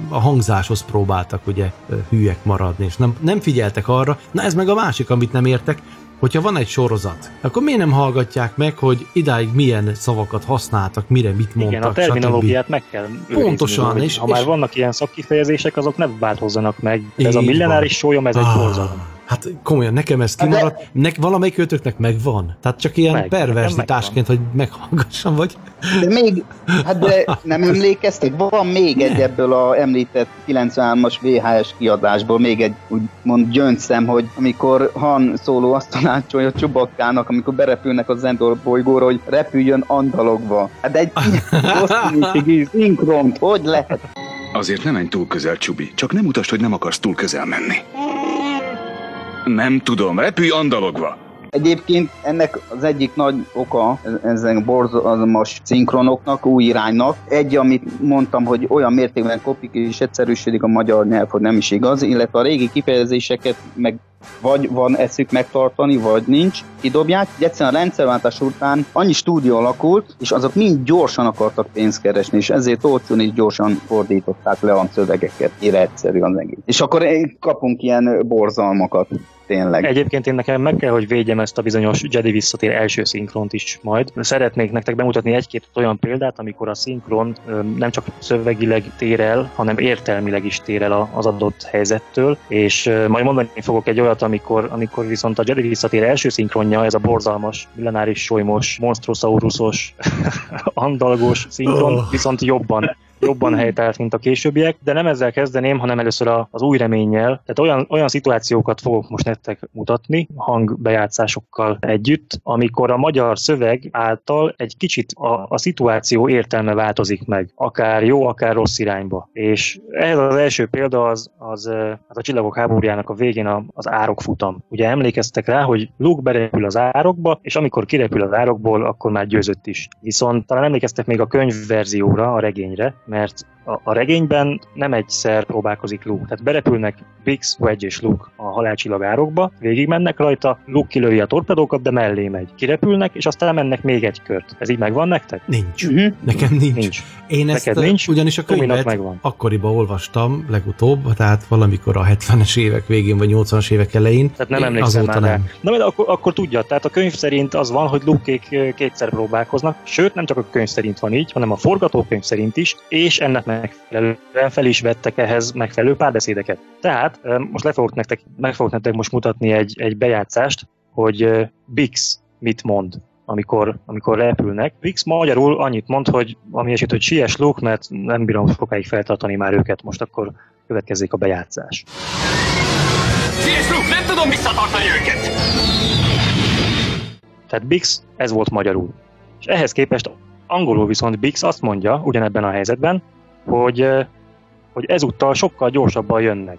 [SPEAKER 1] a hangzáshoz próbáltak ugye hülyek maradni, és nem, nem figyeltek arra. Na ez meg a másik, amit nem értek, hogyha van egy sorozat, akkor miért nem hallgatják meg, hogy idáig milyen szavakat használtak, mire mit mondtak, Igen,
[SPEAKER 2] a terminológiát meg kell
[SPEAKER 1] Pontosan.
[SPEAKER 2] és, ha és, már vannak ilyen szakkifejezések, azok ne változzanak meg. Ez a millenáris sólyom, ez ah. egy borzalom.
[SPEAKER 1] Hát komolyan, nekem ez kimaradt. De... Ne, valamelyik őtöknek megvan? Tehát csak ilyen meg, perverzitásként, hogy meghallgassam, vagy?
[SPEAKER 3] De még, hát de nem emlékeztek, van még egy ebből a említett 93-as VHS kiadásból, még egy úgymond gyöngyszem, hogy amikor Han szóló azt tanácsolja Csubakkának, amikor berepülnek az Endor bolygóra, hogy repüljön andalogva. Hát de egy rossz szinkront, hogy lehet?
[SPEAKER 12] Azért nem menj túl közel, Csubi. Csak nem utasd, hogy nem akarsz túl közel menni. Nem tudom, repülj andalogva!
[SPEAKER 3] Egyébként ennek az egyik nagy oka ezen borzalmas szinkronoknak, új iránynak. Egy, amit mondtam, hogy olyan mértékben kopik és egyszerűsödik a magyar nyelv, hogy nem is igaz, illetve a régi kifejezéseket meg vagy van eszük megtartani, vagy nincs, kidobják. Egyszerűen a rendszerváltás után annyi stúdió alakult, és azok mind gyorsan akartak pénzt keresni, és ezért olcsón és gyorsan fordították le a szövegeket. Ére egyszerű az. És akkor kapunk ilyen borzalmakat tényleg.
[SPEAKER 2] Egyébként én nekem meg kell, hogy védjem ezt a bizonyos Jedi visszatér első szinkront is majd. Szeretnék nektek bemutatni egy-két olyan példát, amikor a szinkron nem csak szövegileg tér el, hanem értelmileg is tér el az adott helyzettől, és majd mondani fogok egy olyat, amikor, amikor viszont a Jedi visszatér első szinkronja, ez a borzalmas, millenáris solymos, monstrosaurusos, andalgos szinkron, oh. viszont jobban jobban helytált, mint a későbbiek, de nem ezzel kezdeném, hanem először az új reménnyel. Tehát olyan, olyan szituációkat fogok most nektek mutatni, hangbejátszásokkal együtt, amikor a magyar szöveg által egy kicsit a, a szituáció értelme változik meg, akár jó, akár rossz irányba. És ez az első példa az, az, az a csillagok háborújának a végén az árokfutam. Ugye emlékeztek rá, hogy Luke berepül az árokba, és amikor kirepül az árokból, akkor már győzött is. Viszont talán emlékeztek még a könyvverzióra, a regényre, mert a, a regényben nem egyszer próbálkozik Luke. Tehát berepülnek Bix, Wedge és Luke a halálcsillagárokba, végig mennek rajta, Luke kilői a torpedókat, de mellé megy. Kirepülnek, és aztán mennek még egy kört. Ez így megvan nektek?
[SPEAKER 1] Nincs. Uh-huh. Nekem nincs. nincs. Én ezt
[SPEAKER 2] Neked nincs?
[SPEAKER 1] ugyanis a könyvet megvan. akkoriban olvastam legutóbb, tehát valamikor a 70-es évek végén, vagy 80-as évek elején.
[SPEAKER 2] Tehát nem emlékszem már nem. Na, de akkor, akkor tudja, tehát a könyv szerint az van, hogy Luke-kék kétszer próbálkoznak, sőt, nem csak a könyv szerint van így, hanem a forgatókönyv szerint is, és ennek megfelelően fel is vettek ehhez megfelelő párbeszédeket. Tehát most le fogok nektek, meg fogok nektek most mutatni egy, egy bejátszást, hogy Bix mit mond amikor, amikor repülnek. Bix magyarul annyit mond, hogy ami eset, hogy siess Luke, mert nem bírom sokáig feltartani már őket, most akkor következik a bejátszás.
[SPEAKER 10] Siess Luke, nem tudom visszatartani őket!
[SPEAKER 2] Tehát Bix, ez volt magyarul. És ehhez képest angolul viszont Bix azt mondja, ugyanebben a helyzetben, hogy, hogy ezúttal sokkal gyorsabban jönnek.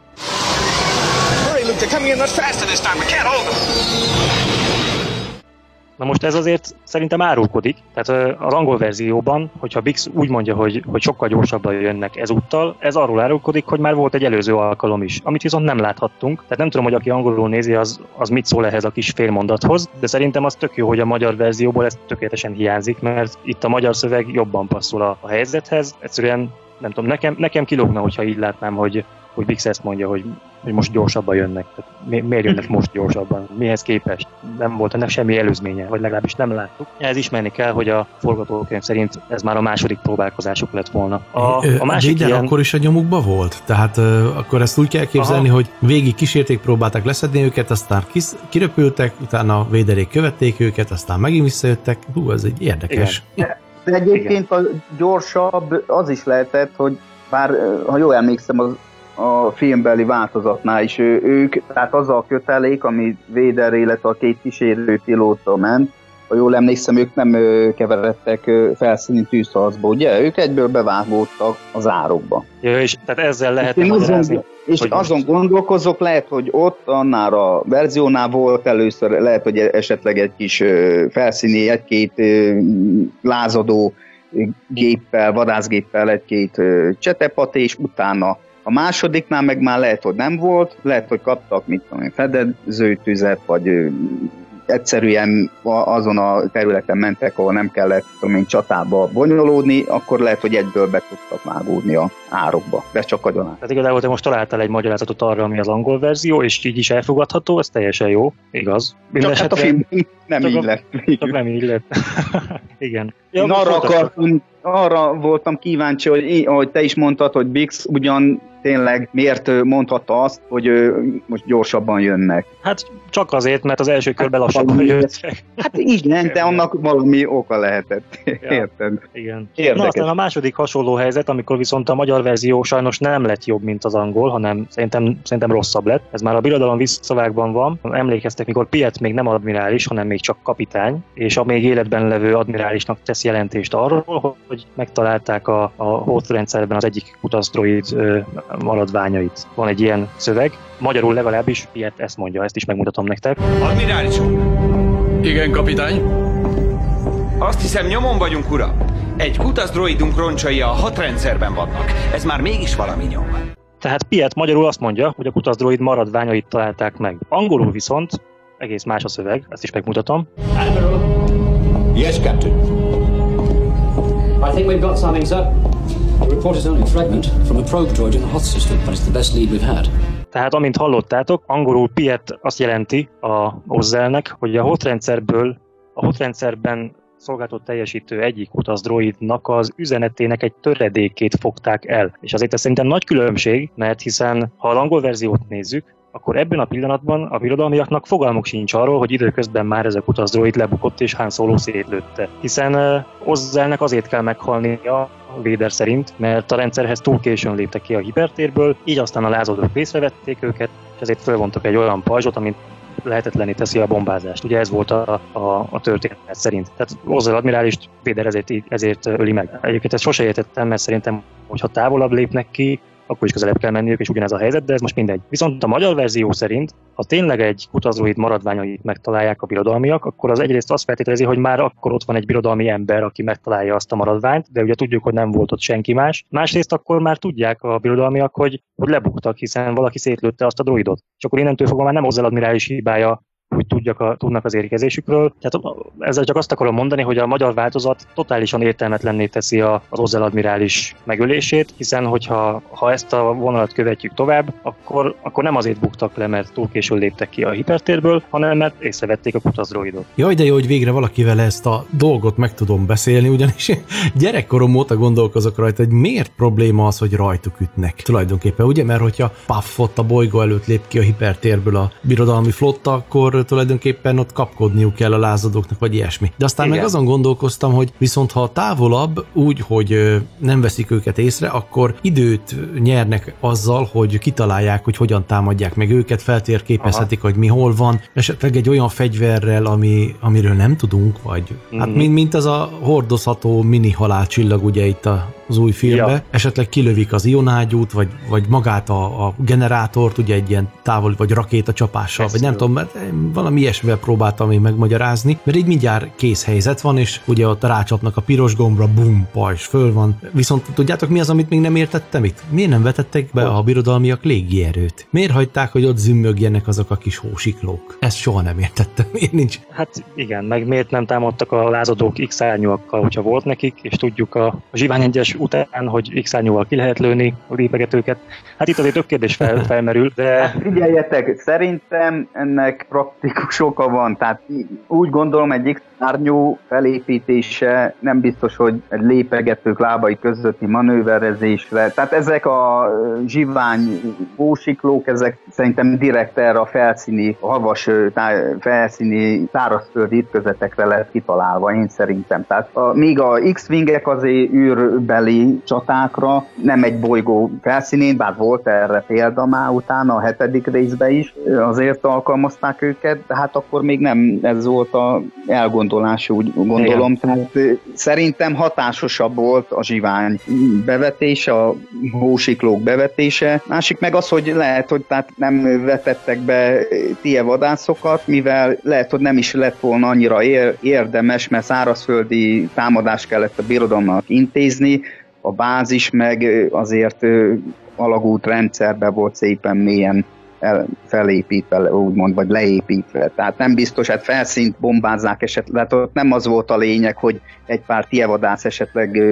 [SPEAKER 2] Na most ez azért szerintem árulkodik. Tehát az angol verzióban, hogyha Bix úgy mondja, hogy, hogy sokkal gyorsabban jönnek ezúttal, ez arról árulkodik, hogy már volt egy előző alkalom is, amit viszont nem láthattunk. Tehát nem tudom, hogy aki angolul nézi, az, az mit szól ehhez a kis félmondathoz, de szerintem az tök jó, hogy a magyar verzióból ez tökéletesen hiányzik, mert itt a magyar szöveg jobban passzol a, a helyzethez. Egyszerűen nem tudom, nekem, nekem kilógna, hogyha így látnám, hogy, hogy Bix ezt mondja, hogy, hogy most gyorsabban jönnek. Tehát mi, miért jönnek most gyorsabban? Mihez képest? Nem volt ennek semmi előzménye, vagy legalábbis nem láttuk. Ez ismerni kell, hogy a forgatókönyv szerint ez már a második próbálkozásuk lett volna. A,
[SPEAKER 1] a másik ilyen... akkor is a nyomukba volt? Tehát uh, akkor ezt úgy kell képzelni, Aha. hogy végig kísérték, próbálták leszedni őket, aztán kis, kiröpültek, utána véderék követték őket, aztán megint visszajöttek. Hú, ez egy érdekes.
[SPEAKER 3] Igen. De egyébként a gyorsabb az is lehetett, hogy bár, ha jól emlékszem, az a filmbeli változatnál is ő, ők, tehát az a kötelék, ami Véder, illetve a két kísérő pilóta ment, ha jól emlékszem, ők nem keveredtek felszíni tűzharcba, ugye? Ők egyből bevágódtak az árokba.
[SPEAKER 2] Ja, és tehát ezzel lehet
[SPEAKER 3] és azon, és azon most... gondolkozok, lehet, hogy ott annál a verziónál volt először, lehet, hogy esetleg egy kis felszíni, egy-két lázadó géppel, vadászgéppel egy-két csetepat, és utána a másodiknál meg már lehet, hogy nem volt, lehet, hogy kaptak, mit tudom én, fedezőtüzet, vagy egyszerűen azon a területen mentek, ahol nem kellett én, csatába bonyolódni, akkor lehet, hogy egyből be tudtak vágódni a árokba, de csak agyonát.
[SPEAKER 2] Tehát igazából te most találtál egy magyarázatot arra, ami az angol verzió, és így is elfogadható, ez teljesen jó, igaz?
[SPEAKER 3] Minden csak esetre... hát a film nem csak így lett.
[SPEAKER 2] Csak nem így lett. Igen.
[SPEAKER 3] Ja, Én arra, akartam, arra voltam kíváncsi, hogy, hogy te is mondtad, hogy Bix ugyan tényleg miért mondhatta azt, hogy most gyorsabban jönnek?
[SPEAKER 2] Hát csak azért, mert az első körben lassabban jöttek.
[SPEAKER 3] Hát igen, de annak valami oka lehetett. Ja, Érted?
[SPEAKER 2] Igen. Érdekes. Na aztán a második hasonló helyzet, amikor viszont a magyar verzió sajnos nem lett jobb, mint az angol, hanem szerintem, szerintem rosszabb lett. Ez már a birodalom visszavágban van. Emlékeztek, mikor Piet még nem admirális, hanem még csak kapitány, és a még életben levő admirálisnak tesz jelentést arról, hogy megtalálták a, a hótrendszerben az egyik utazdroid maradványait. Van egy ilyen szöveg, magyarul legalábbis ilyet ezt mondja, ezt is megmutatom nektek.
[SPEAKER 10] Admirális úr!
[SPEAKER 11] Igen, kapitány?
[SPEAKER 10] Azt hiszem nyomon vagyunk, ura. Egy kutazdroidunk roncsai a hat rendszerben vannak. Ez már mégis valami nyom.
[SPEAKER 2] Tehát Piet magyarul azt mondja, hogy a kutazdroid maradványait találták meg. Angolul viszont egész más a szöveg, ezt is megmutatom. Admiral.
[SPEAKER 13] Yes, Captain. I think we've got something, sir. The report is only a fragment from a probe droid in the HOTS system, but it's the best lead we've had.
[SPEAKER 2] Tehát, amint hallottátok, angolul Piet azt jelenti a Ozzelnek, hogy a HOT rendszerből, a HOT rendszerben teljesítő egyik utazdroidnak az üzenetének egy töredékét fogták el. És azért ez szerintem nagy különbség, mert hiszen ha a angol verziót nézzük, akkor ebben a pillanatban a birodalmiaknak fogalmuk sincs arról, hogy időközben már ezek utazdroid lebukott és Han Solo szétlőtte. Hiszen Ozzelnek azért kell meghalnia Véder szerint, mert a rendszerhez túl későn léptek ki a hipertérből, így aztán a lázadók észrevették őket, és ezért fölvontak egy olyan pajzsot, amit lehetetlené teszi a bombázást. Ugye ez volt a, a, a történet szerint. Tehát Ozzel admirálist Véder ezért, ezért öli meg. Egyébként ezt sose értettem, mert szerintem, hogyha távolabb lépnek ki, akkor is közelebb kell menniük, és ugyanez a helyzet, de ez most mindegy. Viszont a magyar verzió szerint, ha tényleg egy kutazóid maradványait megtalálják a birodalmiak, akkor az egyrészt azt feltételezi, hogy már akkor ott van egy birodalmi ember, aki megtalálja azt a maradványt, de ugye tudjuk, hogy nem volt ott senki más. Másrészt akkor már tudják a birodalmiak, hogy, hogy lebuktak, hiszen valaki szétlőtte azt a droidot. És akkor innentől fogva már nem az admirális hibája hogy tudjak a, tudnak az érkezésükről. Tehát ezzel csak azt akarom mondani, hogy a magyar változat totálisan értelmetlenné teszi a, az Ozzel admirális megölését, hiszen hogyha ha ezt a vonalat követjük tovább, akkor, akkor nem azért buktak le, mert túl későn léptek ki a hipertérből, hanem mert észrevették a kutazroidot.
[SPEAKER 1] Jaj, de jó, hogy végre valakivel ezt a dolgot meg tudom beszélni, ugyanis gyerekkorom óta gondolkozok rajta, hogy miért probléma az, hogy rajtuk ütnek. Tulajdonképpen, ugye? Mert hogyha Puffot a bolygó előtt lép ki a hipertérből a birodalmi flotta, akkor tulajdonképpen ott kapkodniuk kell a lázadóknak, vagy ilyesmi. De aztán Igen. meg azon gondolkoztam, hogy viszont ha távolabb úgy, hogy nem veszik őket észre, akkor időt nyernek azzal, hogy kitalálják, hogy hogyan támadják meg őket, feltérképezhetik, Aha. hogy mi hol van, esetleg egy olyan fegyverrel, ami, amiről nem tudunk, vagy mm-hmm. hát mhm. mint, mint az a hordozható mini halálcsillag ugye itt a az új filmbe, ja. esetleg kilövik az ionágyút, vagy, vagy magát a, a generátort, ugye egy ilyen távol, vagy rakéta csapással, vagy nem tudom, mert valami ilyesmivel próbáltam én megmagyarázni, mert így mindjárt kész helyzet van, és ugye ott rácsapnak a piros gombra, bum, pajs, föl van. Viszont tudjátok mi az, amit még nem értettem itt? Miért nem vetettek be a birodalmiak légierőt? Miért hagyták, hogy ott zümmögjenek azok a kis hósiklók? Ezt soha nem értettem. Miért nincs?
[SPEAKER 2] Hát igen, meg miért nem támadtak a lázadók x hogyha volt nekik, és tudjuk a, a zsivány egyes után, hogy x ki lehet lőni a lépegetőket. Hát itt azért több kérdés fel, felmerül, de...
[SPEAKER 3] Figyeljetek, szerintem ennek praktikus oka van, tehát úgy gondolom egy x árnyú felépítése nem biztos, hogy egy lépegetők lábai közötti manőverezésre, tehát ezek a zsivány bósiklók, ezek szerintem direkt erre a felszíni, a havas tá- felszíni tárazföldi ütközetekre lehet kitalálva, én szerintem. Tehát a, míg a X-wingek azért űrbeli csatákra, nem egy bolygó felszínén, bár volt erre példa már utána a hetedik részben is, azért alkalmazták őket, de hát akkor még nem ez volt a elgondolás elgondolás, úgy gondolom. Igen. Tehát szerintem hatásosabb volt a zsivány bevetése, a hósiklók bevetése. Másik meg az, hogy lehet, hogy tehát nem vetettek be tie vadászokat, mivel lehet, hogy nem is lett volna annyira érdemes, mert szárazföldi támadást kellett a birodalomnak intézni, a bázis meg azért alagút rendszerbe volt szépen mélyen el, felépítve, úgymond, vagy leépítve. Tehát nem biztos, hát felszínt bombázzák esetleg, hát ott nem az volt a lényeg, hogy egy pár tievadász esetleg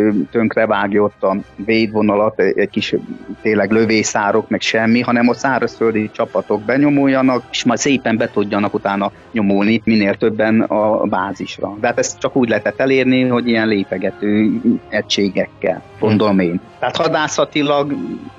[SPEAKER 3] vágja ott a védvonalat, egy kis tényleg lövészárok, meg semmi, hanem a szárazföldi csapatok benyomuljanak, és majd szépen be tudjanak utána nyomulni minél többen a bázisra. De hát ezt csak úgy lehetett elérni, hogy ilyen lépegető egységekkel, gondolom én. Tehát hadászatilag,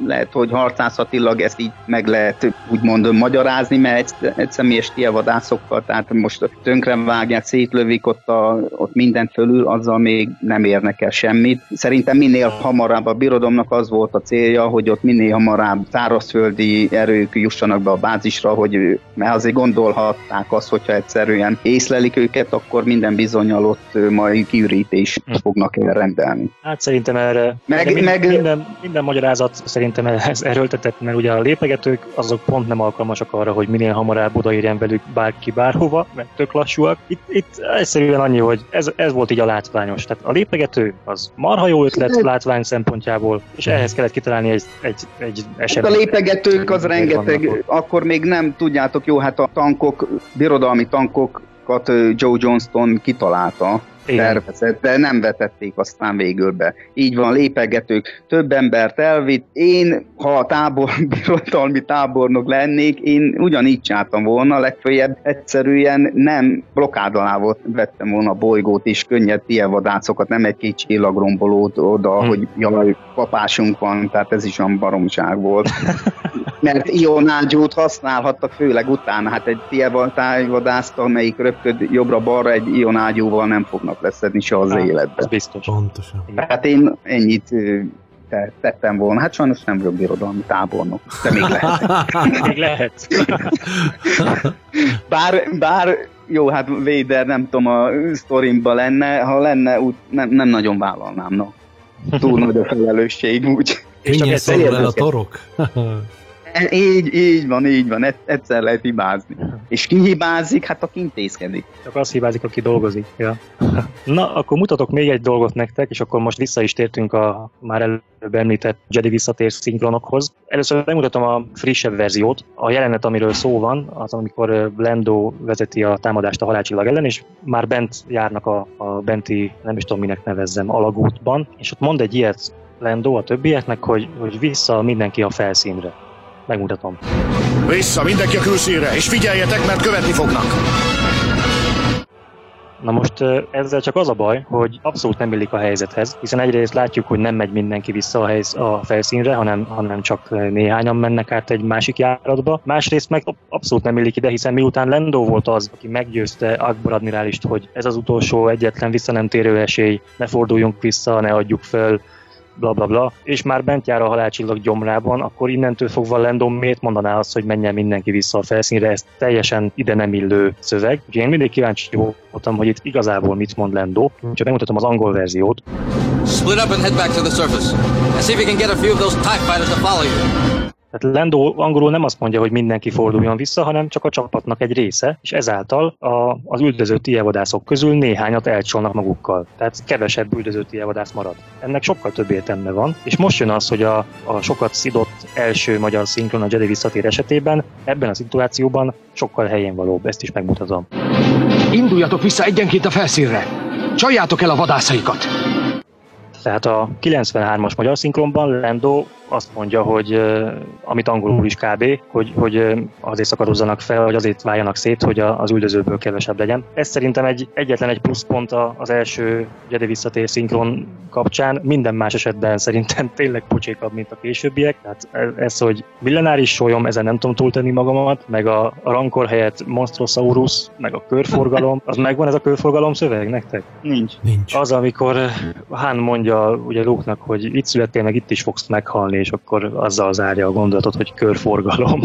[SPEAKER 3] lehet, hogy harcászatilag ezt így meg lehet úgymond magyarázni, mert egy, egy személyes tievadászokkal, tehát most tönkre vágják, szétlövik ott, a, ott mindent fölül, azzal még nem érnek el semmit. Szerintem minél hamarabb a birodalomnak az volt a célja, hogy ott minél hamarabb szárazföldi erők jussanak be a bázisra, hogy mert azért gondolhatták azt, hogyha egyszerűen észlelik őket, akkor minden bizonyal ott majd kiürítés fognak elrendelni.
[SPEAKER 2] Hát szerintem erre meg, minden, meg, minden, minden magyarázat szerintem ez erőltetett, mert ugye a lépegetők azok pont nem alkalmasak arra, hogy minél hamarabb odaérjen velük bárki bárhova, mert tök lassúak. Itt, itt egyszerűen annyi, hogy ez, ez volt így a látványos. Tehát a lépegető az marha jó ötlet látvány szempontjából, és ehhez kellett kitalálni egy, egy, egy.
[SPEAKER 3] Hát a lépegetők az rengeteg, akkor még nem tudjátok, jó, hát a tankok, birodalmi tankokat Joe Johnston kitalálta, tervezett, de nem vetették aztán végül be. Így van, lépegetők, több embert elvitt. Én, ha a tábor, birodalmi tábornok lennék, én ugyanígy csináltam volna, legfeljebb egyszerűen nem blokkád alá volt, vettem volna a bolygót is, könnyed tielvadászokat, nem egy kicsi csillagrombolót oda, hmm. hogy jaj, papásunk van, tehát ez is olyan baromság volt. Mert ionágyút használhattak főleg utána, hát egy tielvadászt, amelyik röpköd jobbra-balra egy ionágyúval nem fognak tudnak leszedni se az hát, életbe. Ez
[SPEAKER 2] biztos.
[SPEAKER 1] Pontosan.
[SPEAKER 3] Hát én ennyit tettem volna. Hát sajnos nem vagyok birodalmi tábornok, de még lehet.
[SPEAKER 2] még lehet.
[SPEAKER 3] bár, bár jó, hát Vader nem tudom, a sztorimba lenne, ha lenne, úgy nem, nem nagyon vállalnám, no. Túl nagy a felelősség, úgy.
[SPEAKER 1] Könnyen szorul el a torok?
[SPEAKER 3] Így, így van, így van, egyszer lehet hibázni. És ki hibázik? Hát aki intézkedik.
[SPEAKER 2] Csak az hibázik, aki dolgozik. Ja. Na, akkor mutatok még egy dolgot nektek, és akkor most vissza is tértünk a már előbb említett Jedi visszatér szinkronokhoz. Először megmutatom a frissebb verziót. A jelenet, amiről szó van, az amikor Lando vezeti a támadást a halálcsillag ellen, és már bent járnak a, a benti, nem is tudom minek nevezzem, alagútban, és ott mond egy ilyet Lando a többieknek, hogy, hogy vissza mindenki a felszínre. Megmutatom.
[SPEAKER 14] Vissza mindenki a külszínre, és figyeljetek, mert követni fognak!
[SPEAKER 2] Na most ezzel csak az a baj, hogy abszolút nem illik a helyzethez, hiszen egyrészt látjuk, hogy nem megy mindenki vissza a, helyz, a felszínre, hanem, hanem csak néhányan mennek át egy másik járatba. Másrészt meg abszolút nem illik ide, hiszen miután Lendo volt az, aki meggyőzte Akbar admirálist, hogy ez az utolsó egyetlen vissza nem térő esély, ne forduljunk vissza, ne adjuk föl, bla bla bla, és már bent jár a halálcsillag gyomrában, akkor innentől fogva Lendon miért mondaná azt, hogy menjen mindenki vissza a felszínre, ez teljesen ide nem illő szöveg. Úgyhogy én mindig kíváncsi voltam, hogy itt igazából mit mond Lendo, csak megmutatom az angol verziót. Split up and head back to the surface, and see if you can get a few of those TIE fighters to follow you. Tehát Lendo angolul nem azt mondja, hogy mindenki forduljon vissza, hanem csak a csapatnak egy része, és ezáltal a, az üldözött tievadászok közül néhányat elcsolnak magukkal. Tehát kevesebb üldözött tievadász marad. Ennek sokkal több értelme van, és most jön az, hogy a, a sokat szidott első magyar szinkron a Jedi visszatér esetében ebben a szituációban sokkal helyén valóbb. Ezt is megmutatom.
[SPEAKER 14] Induljatok vissza egyenként a felszínre! Csaljátok el a vadászaikat!
[SPEAKER 2] Tehát a 93-as magyar szinkronban Lando azt mondja, hogy amit angolul is kb., hogy, hogy azért szakadozzanak fel, vagy azért váljanak szét, hogy az üldözőből kevesebb legyen. Ez szerintem egy egyetlen egy pluszpont az első Jedi visszatér szinkron kapcsán, minden más esetben szerintem tényleg pocsékabb, mint a későbbiek. Tehát ez, hogy millenáris sólyom, ezen nem tudom túltenni magamat, meg a, a rankor helyett Monstrosaurus, meg a körforgalom, az megvan ez a körforgalom szöveg nektek?
[SPEAKER 3] Nincs.
[SPEAKER 1] Nincs.
[SPEAKER 2] Az, amikor Han mondja ugye Luke-nak, hogy itt születtél, meg itt is fogsz meghalni, és akkor azzal zárja a gondolatot, hogy körforgalom.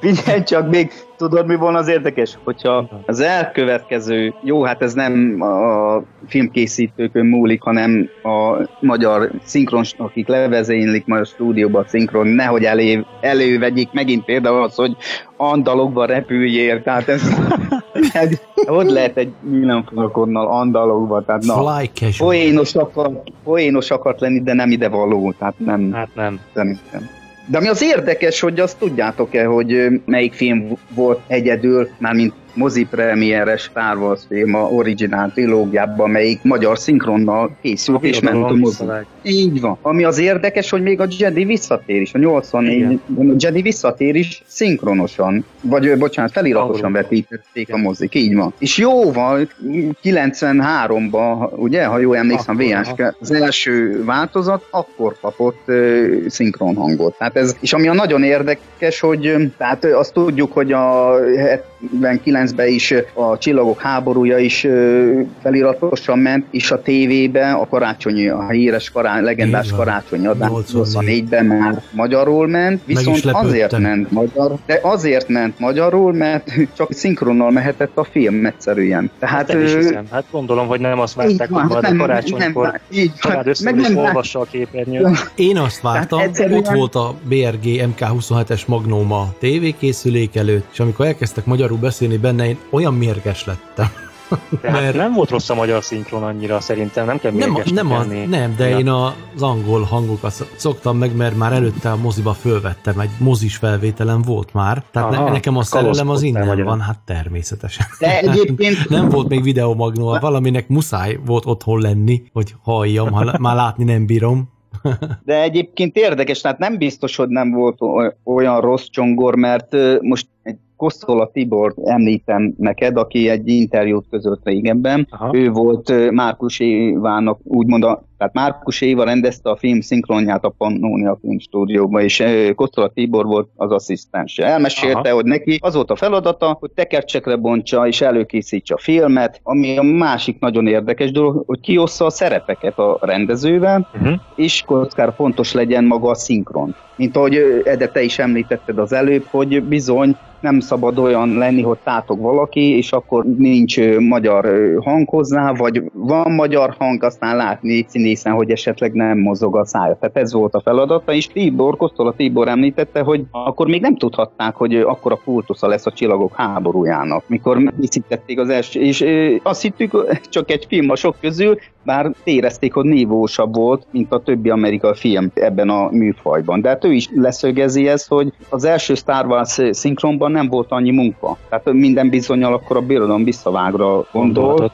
[SPEAKER 3] Figyelj csak, még tudod, mi van az érdekes? Hogyha az elkövetkező, jó, hát ez nem a filmkészítőkön múlik, hanem a magyar szinkron, akik levezénylik majd a stúdióban a szinkron, nehogy elé, elővegyék megint például az, hogy andalogba repüljél, tehát ez, ez ott lehet egy villámfalkonnal andalogba, tehát na, poénos akar, poénos akart lenni, de nem ide való, tehát nem.
[SPEAKER 2] Hát nem.
[SPEAKER 3] Szerintem. De ami az érdekes, hogy azt tudjátok-e, hogy melyik film volt egyedül, mármint mozi premieres Star Wars film a originál trilógiában, melyik magyar szinkronnal készült, és ment a mozi. Így van. Ami az érdekes, hogy még a Jedi visszatér is, a 84 a Jedi visszatér is szinkronosan, vagy bocsánat, feliratosan vetítették a mozik, így van. És jóval 93-ban, ugye, ha jól emlékszem, VS az első változat, akkor kapott uh, szinkron hangot. Tehát ez, és ami a nagyon érdekes, hogy tehát azt tudjuk, hogy a 79-ben is a Csillagok háborúja is feliratosan ment, és a tévében a karácsonyi, a híres kará, legendás karácsonyi adás 84-ben már magyarul ment, viszont azért ment magyar, de azért ment magyarul, mert csak szinkronnal mehetett a film egyszerűen.
[SPEAKER 2] Tehát, hát, hiszem. hát gondolom, hogy nem azt várták, hogy majd a karácsonykor család össze is olvassa a képernyőt.
[SPEAKER 1] Én azt vártam, egyszerűen... ott volt a BRG MK27-es Magnóma tévékészülék előtt, és amikor elkezdtek magyarul beszélni benne, én olyan mérges lettem.
[SPEAKER 2] Tehát mert nem volt rossz a magyar szinkron annyira, szerintem nem kell
[SPEAKER 1] nem, nem, a, nem, de ja. én az angol hangokat szoktam meg, mert már előtte a moziba fölvettem, egy mozis felvételem volt már, tehát Aha, ne, nekem a szerelem az innen magyar. van, hát természetesen.
[SPEAKER 3] De egyébként...
[SPEAKER 1] nem volt még videomagnó, valaminek muszáj volt otthon lenni, hogy halljam, ha már látni nem bírom.
[SPEAKER 3] De egyébként érdekes, tehát nem biztos, hogy nem volt olyan rossz csongor, mert most egy Kosztola Tibor említem neked, aki egy interjút között régenben. Aha. Ő volt Márkus Évának, úgymond a, tehát Márkus Éva rendezte a film szinkronját a Pannonia Filmstúdióban, és Kosztola Tibor volt az asszisztense. Elmesélte, Aha. hogy neki az volt a feladata, hogy tekercsekre bontsa és előkészítse a filmet, ami a másik nagyon érdekes dolog, hogy kiossza a szerepeket a rendezővel, uh-huh. és kockára fontos legyen maga a szinkron. Mint ahogy Ede, te is említetted az előbb, hogy bizony nem szabad olyan lenni, hogy tátog valaki, és akkor nincs magyar hang hozzá, vagy van magyar hang, aztán látni színészen, hogy esetleg nem mozog a szája. Tehát ez volt a feladata, és Tibor, Kosztola Tibor említette, hogy akkor még nem tudhatták, hogy akkor a kultusza lesz a csillagok háborújának, mikor megkészítették az első, és azt hittük, csak egy film a sok közül, bár érezték, hogy nívósabb volt, mint a többi amerikai film ebben a műfajban. De hát ő is leszögezi ezt, hogy az első Star Wars szinkronban nem volt annyi munka. Tehát minden bizonyal akkor a birodalom visszavágra gondol.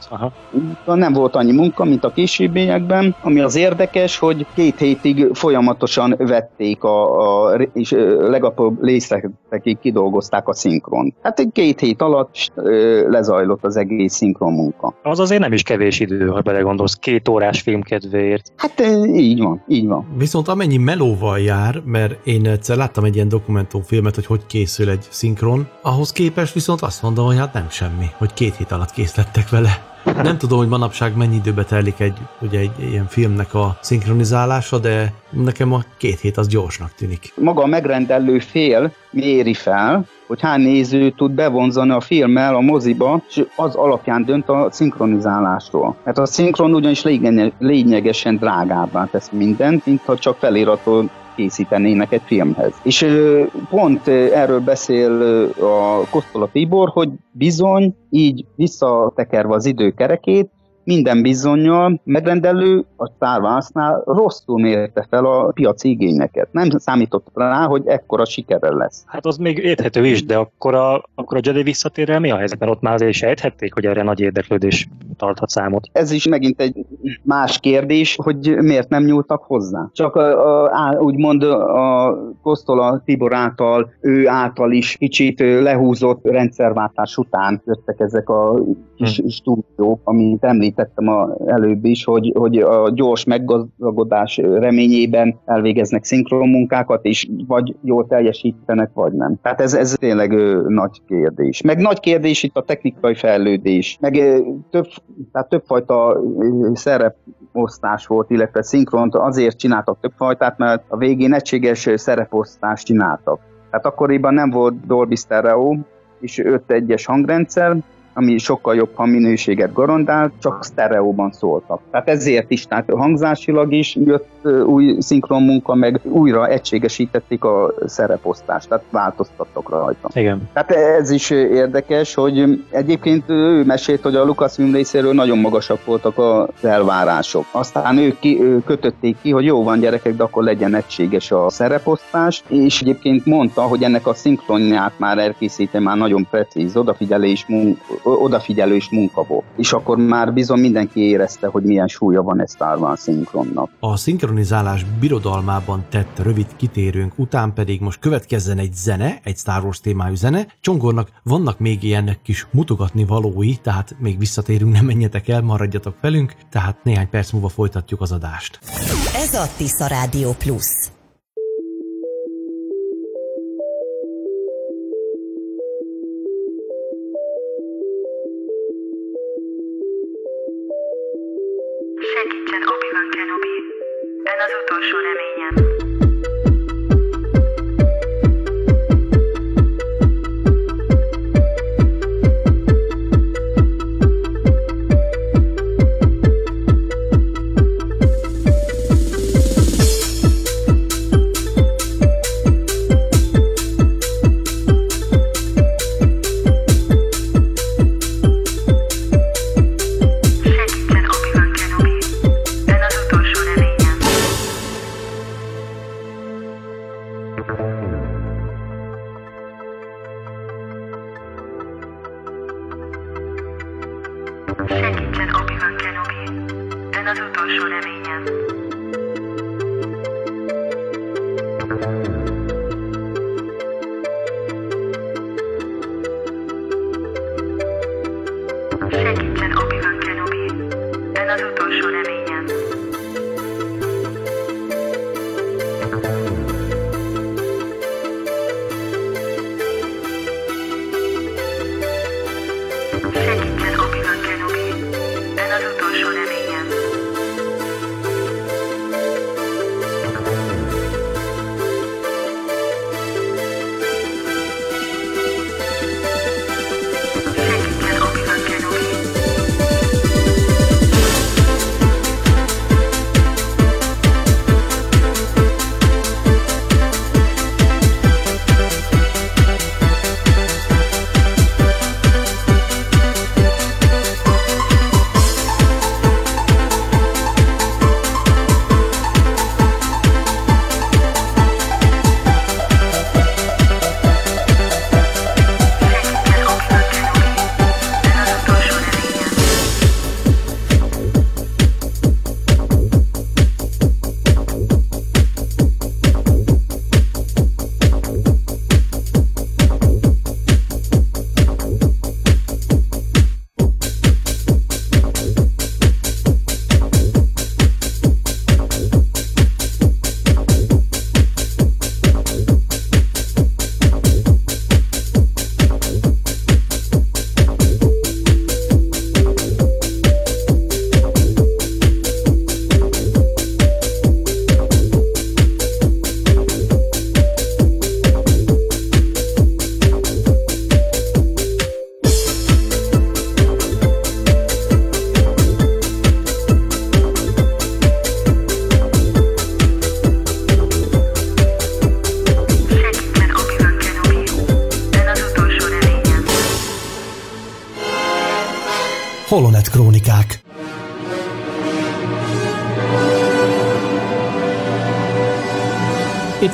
[SPEAKER 3] Nem volt annyi munka, mint a későbbiekben, ami az érdekes, hogy két hétig folyamatosan vették a, a és legapróbb részletekig kidolgozták a szinkron. Hát egy két hét alatt lezajlott az egész szinkron munka.
[SPEAKER 2] Az azért nem is kevés idő, ha belegondolsz két órás film kedvéért.
[SPEAKER 3] Hát így van, így van.
[SPEAKER 1] Viszont amennyi melóval jár, mert én egyszer láttam egy ilyen dokumentumfilmet, hogy hogy készül egy szinkron, ahhoz képest viszont azt mondom, hogy hát nem semmi, hogy két hét alatt készlettek vele. Nem tudom, hogy manapság mennyi időbe telik egy, ugye egy ilyen filmnek a szinkronizálása, de nekem a két hét az gyorsnak tűnik.
[SPEAKER 3] Maga a megrendelő fél méri fel, hogy hány néző tud bevonzani a filmmel a moziba, és az alapján dönt a szinkronizálásról. Mert a szinkron ugyanis lényegesen drágábbá tesz mindent, mint ha csak feliratot készítenének egy filmhez. És pont erről beszél a Kosztola Tibor, hogy bizony így visszatekerve az időkerekét, minden bizonyal megrendelő a Star Wars-nál rosszul mérte fel a piaci igényeket. Nem számított rá, hogy ekkora sikerre lesz.
[SPEAKER 2] Hát az még érthető is, de akkor a, akkor a Jedi visszatérre mi a helyzet? Mert ott már azért sejthették, hogy erre nagy érdeklődés tarthat számot.
[SPEAKER 3] Ez is megint egy más kérdés, hogy miért nem nyúltak hozzá. Csak a, a, úgymond a Kosztola Tibor által, ő által is kicsit lehúzott rendszerváltás után jöttek ezek a kis hm. stúdiók, amit említ említettem a, előbb is, hogy, hogy a gyors meggazdagodás reményében elvégeznek szinkron munkákat, és vagy jól teljesítenek, vagy nem. Tehát ez, ez tényleg ö, nagy kérdés. Meg nagy kérdés itt a technikai fejlődés. Meg ö, több, tehát többfajta szereposztás volt, illetve szinkront azért csináltak többfajtát, mert a végén egységes szereposztást csináltak. Tehát akkoriban nem volt Dolby Stereo, és 5-1-es hangrendszer, ami sokkal jobb minőséget garantált, csak sztereóban szóltak. Tehát ezért is, tehát hangzásilag is jött új szinkron munka, meg újra egységesítették a szereposztást, tehát változtattak rajta.
[SPEAKER 2] Igen.
[SPEAKER 3] Tehát ez is érdekes, hogy egyébként ő mesélt, hogy a Lucasfilm részéről nagyon magasak voltak az elvárások. Aztán ők, ki, ők kötötték ki, hogy jó van gyerekek, de akkor legyen egységes a szereposztás, és egyébként mondta, hogy ennek a szinkronját már elkészíti, már nagyon precíz, odafigyelés odafigyelős munka volt. És akkor már bizony mindenki érezte, hogy milyen súlya van ez Star Wars szinkronnak.
[SPEAKER 1] A szinkronizálás birodalmában tett rövid kitérőnk után pedig most következzen egy zene, egy Star Wars témájú zene. Csongornak vannak még ilyen kis mutogatni valói, tehát még visszatérünk, nem menjetek el, maradjatok velünk, tehát néhány perc múlva folytatjuk az adást.
[SPEAKER 6] Ez a Tisza Rádió Plus.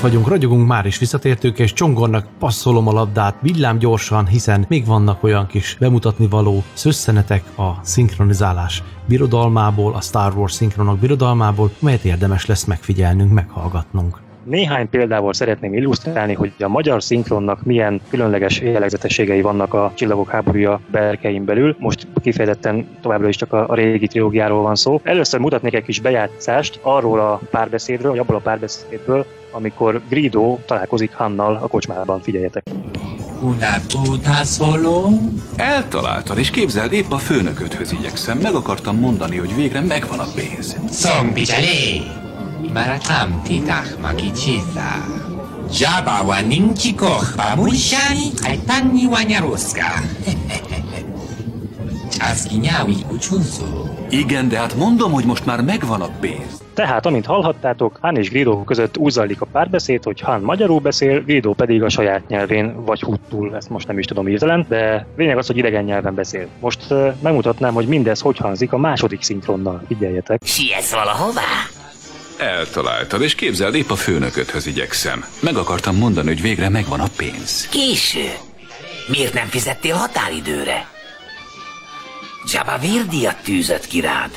[SPEAKER 1] Itt vagyunk, ragyogunk, már is visszatértünk, és Csongornak passzolom a labdát villám gyorsan, hiszen még vannak olyan kis bemutatni való szösszenetek a szinkronizálás birodalmából, a Star Wars szinkronok birodalmából, melyet érdemes lesz megfigyelnünk, meghallgatnunk.
[SPEAKER 2] Néhány példával szeretném illusztrálni, hogy a magyar szinkronnak milyen különleges jellegzetességei vannak a Csillagok háborúja berkein belül. Most kifejezetten továbbra is csak a, a régi trilógiáról van szó. Először mutatnék egy kis bejátszást arról a párbeszédről, vagy abból a párbeszédből, amikor Grido találkozik Hannal a kocsmában. Figyeljetek!
[SPEAKER 12] Eltaláltad, és képzeld, épp a főnököthöz igyekszem. Meg akartam mondani, hogy végre megvan a pénz.
[SPEAKER 15] Szombicsali! Marakam titach magichiza. Jaba wa ninki koch pamushani aitanni wa nyaruska. Császki nyáwi ucsúszó.
[SPEAKER 12] Igen, de hát mondom, hogy most már megvan a pénz.
[SPEAKER 2] Tehát, amint hallhattátok, Han és Grido között úgy zajlik a párbeszéd, hogy Han magyarul beszél, Grido pedig a saját nyelvén, vagy huttul, ezt most nem is tudom írtelen, de lényeg az, hogy idegen nyelven beszél. Most uh, megmutatnám, hogy mindez hogy hangzik a második szinkronnal. Figyeljetek!
[SPEAKER 15] Sietsz valahová?
[SPEAKER 12] Eltaláltad, és képzeld, épp a főnököthöz igyekszem. Meg akartam mondani, hogy végre megvan a pénz.
[SPEAKER 15] Késő. Miért nem fizettél határidőre? Jabba vérdíjat tűzött ki rád.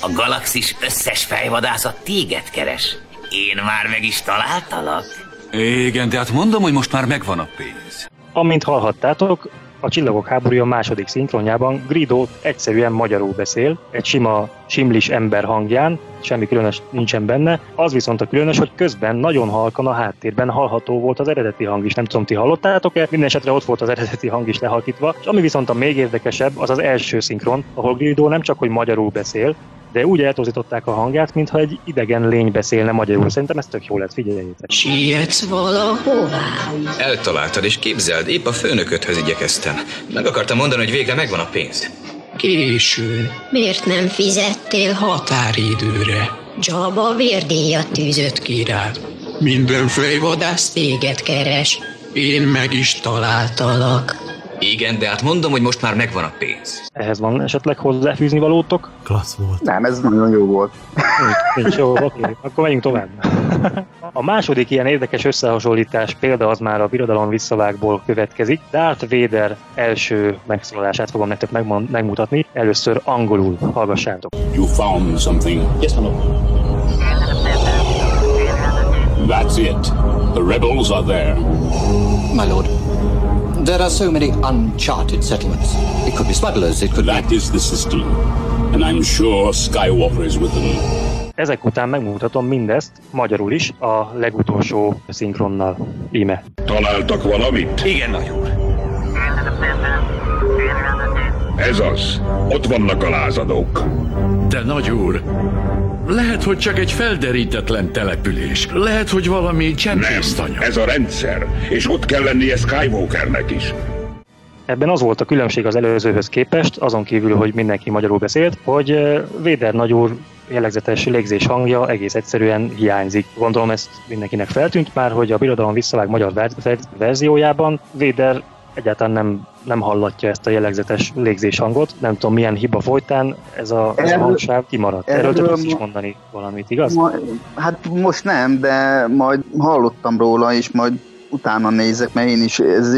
[SPEAKER 15] A galaxis összes fejvadászat téged keres. Én már meg is találtalak.
[SPEAKER 12] Igen, de hát mondom, hogy most már megvan a pénz.
[SPEAKER 2] Amint hallhattátok, a Csillagok háborúja második szinkronjában Grido egyszerűen magyarul beszél, egy sima simlis ember hangján, semmi különös nincsen benne. Az viszont a különös, hogy közben nagyon halkan a háttérben hallható volt az eredeti hang is. Nem tudom, ti hallottátok-e? Minden esetre ott volt az eredeti hang is lehalkítva. És ami viszont a még érdekesebb, az az első szinkron, ahol Grido nem csak hogy magyarul beszél, de úgy eltozították a hangját, mintha egy idegen lény beszélne magyarul. Szerintem ez tök jó lett, figyeljétek.
[SPEAKER 15] Sietsz valahová?
[SPEAKER 16] Eltaláltad, és képzeld, épp a főnököthöz igyekeztem. Meg akartam mondani, hogy végre megvan a pénz.
[SPEAKER 15] Késő. Miért nem fizettél határidőre? Jabba vérdíjat tűzött ki rád. Minden fejvadász téged keres. Én meg is találtalak.
[SPEAKER 16] Igen, de hát mondom, hogy most már megvan a pénz.
[SPEAKER 2] Ehhez van esetleg hozzáfűzni valótok?
[SPEAKER 1] Klassz volt.
[SPEAKER 3] Nem, ez nagyon jó volt.
[SPEAKER 2] Nincs, jó, oké, akkor menjünk tovább. A második ilyen érdekes összehasonlítás példa az már a Birodalom visszavágból következik. Darth Vader első megszólalását fogom nektek megmond, megmutatni. Először angolul hallgassátok.
[SPEAKER 4] You found something.
[SPEAKER 13] Yes, my lord.
[SPEAKER 4] That's it. The rebels are there.
[SPEAKER 13] My lord. There are so many uncharted settlements. It could be smugglers, it could
[SPEAKER 4] That is the system. And I'm sure Skywalker is with them.
[SPEAKER 2] Ezek után megmutatom mindezt magyarul is a legutolsó szinkronnal. Íme.
[SPEAKER 9] Találtak valamit?
[SPEAKER 10] Igen, nagy
[SPEAKER 9] Ez az. Ott vannak a lázadók.
[SPEAKER 11] De nagy úr, lehet, hogy csak egy felderítetlen település. Lehet, hogy valami csempésztanya.
[SPEAKER 9] Ez a rendszer, és ott kell lennie Skywalkernek is.
[SPEAKER 2] Ebben az volt a különbség az előzőhöz képest, azon kívül, hogy mindenki magyarul beszélt, hogy Véder nagyúr jellegzetes légzés hangja egész egyszerűen hiányzik. Gondolom ezt mindenkinek feltűnt már, hogy a Birodalom visszavág magyar ver- ver- verziójában Véder egyáltalán nem, nem hallatja ezt a jellegzetes légzés hangot. Nem tudom milyen hiba folytán ez a, ez a
[SPEAKER 3] Erről-
[SPEAKER 2] hangsáv kimaradt. Erről te
[SPEAKER 3] erről
[SPEAKER 2] tudsz is
[SPEAKER 3] mo-
[SPEAKER 2] mondani valamit, igaz?
[SPEAKER 3] Ma, hát most nem, de majd hallottam róla, és majd utána nézek, mert én is ez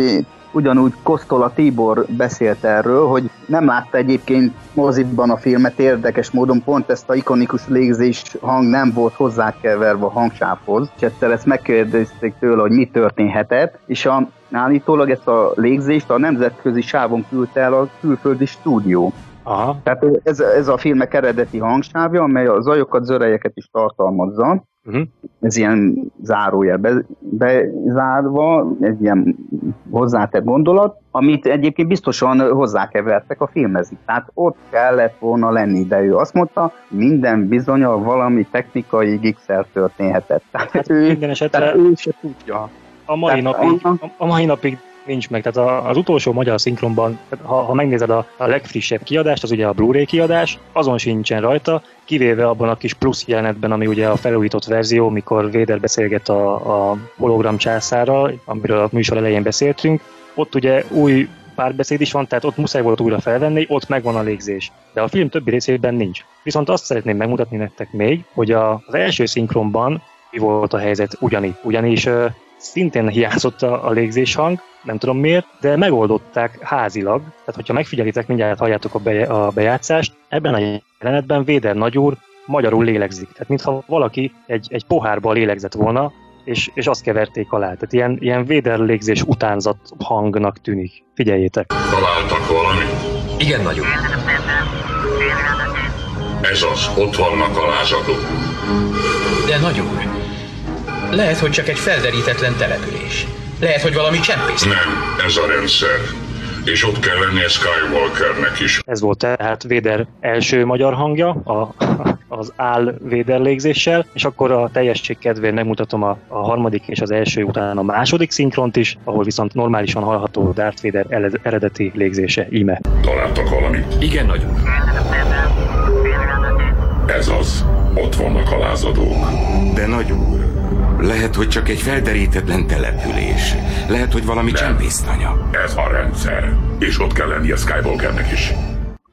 [SPEAKER 3] ugyanúgy Kosztola Tibor beszélt erről, hogy nem látta egyébként moziban a filmet, érdekes módon pont ezt a ikonikus légzés hang nem volt hozzákeverve a hangsávhoz, és egyszer ezt megkérdezték tőle, hogy mi történhetett, és a, állítólag ezt a légzést a nemzetközi sávon küldte el a külföldi stúdió.
[SPEAKER 2] Aha.
[SPEAKER 3] Tehát ez, ez a filmek eredeti hangsávja, amely a zajokat, zörejeket is tartalmazza.
[SPEAKER 2] Uh-huh.
[SPEAKER 3] Ez ilyen zárójel be, bezárva, egy ilyen hozzátett gondolat, amit egyébként biztosan hozzákevertek a filmezik. Tehát ott kellett volna lenni, de ő azt mondta, minden bizonyal valami technikai gigszer történhetett. Tehát
[SPEAKER 2] Hát
[SPEAKER 3] ő,
[SPEAKER 2] minden esetre
[SPEAKER 3] tehát ő se tudja.
[SPEAKER 2] A mai,
[SPEAKER 3] Tehát
[SPEAKER 2] napig, a, a mai napig nincs meg. Tehát az utolsó magyar szinkronban, ha, ha megnézed a, a legfrissebb kiadást, az ugye a Blu-ray kiadás, azon sincsen rajta, kivéve abban a kis plusz jelenetben, ami ugye a felújított verzió, mikor Véder beszélget a, a hologram császárral, amiről a műsor elején beszéltünk. Ott ugye új párbeszéd is van, tehát ott muszáj volt újra felvenni, ott megvan a légzés. De a film többi részében nincs. Viszont azt szeretném megmutatni nektek még, hogy a, az első szinkronban mi volt a helyzet ugyanígy. Ugyanis szintén hiányzott a, a légzéshang, nem tudom miért, de megoldották házilag. Tehát, hogyha megfigyelitek, mindjárt halljátok a, beje, a bejátszást, ebben a jelenetben Véder nagyúr magyarul lélegzik. Tehát mintha valaki egy, egy pohárba lélegzett volna, és, és azt keverték alá. Tehát ilyen, ilyen véderlégzés utánzat hangnak tűnik. Figyeljétek.
[SPEAKER 9] Találtak valamit?
[SPEAKER 16] Igen, nagyon.
[SPEAKER 9] Ez az, ott vannak a lázadók.
[SPEAKER 16] De nagyon. Lehet, hogy csak egy felderítetlen település. Lehet, hogy valami csempész.
[SPEAKER 9] Nem, ez a rendszer. És ott kell lennie Skywalkernek is.
[SPEAKER 2] Ez volt tehát Véder első magyar hangja, a, az áll véderlégzéssel, és akkor a teljesség kedvéért megmutatom a, a harmadik és az első után a második szinkront is, ahol viszont normálisan hallható Darth Vader eredeti légzése íme.
[SPEAKER 9] Találtak valamit?
[SPEAKER 16] Igen, nagyon.
[SPEAKER 9] Ez az. Ott vannak a lázadók.
[SPEAKER 17] De nagy úr, lehet, hogy csak egy felderítetlen település. Lehet, hogy valami csempésznanya.
[SPEAKER 9] Ez a rendszer. És ott kell lennie Skywalkernek is.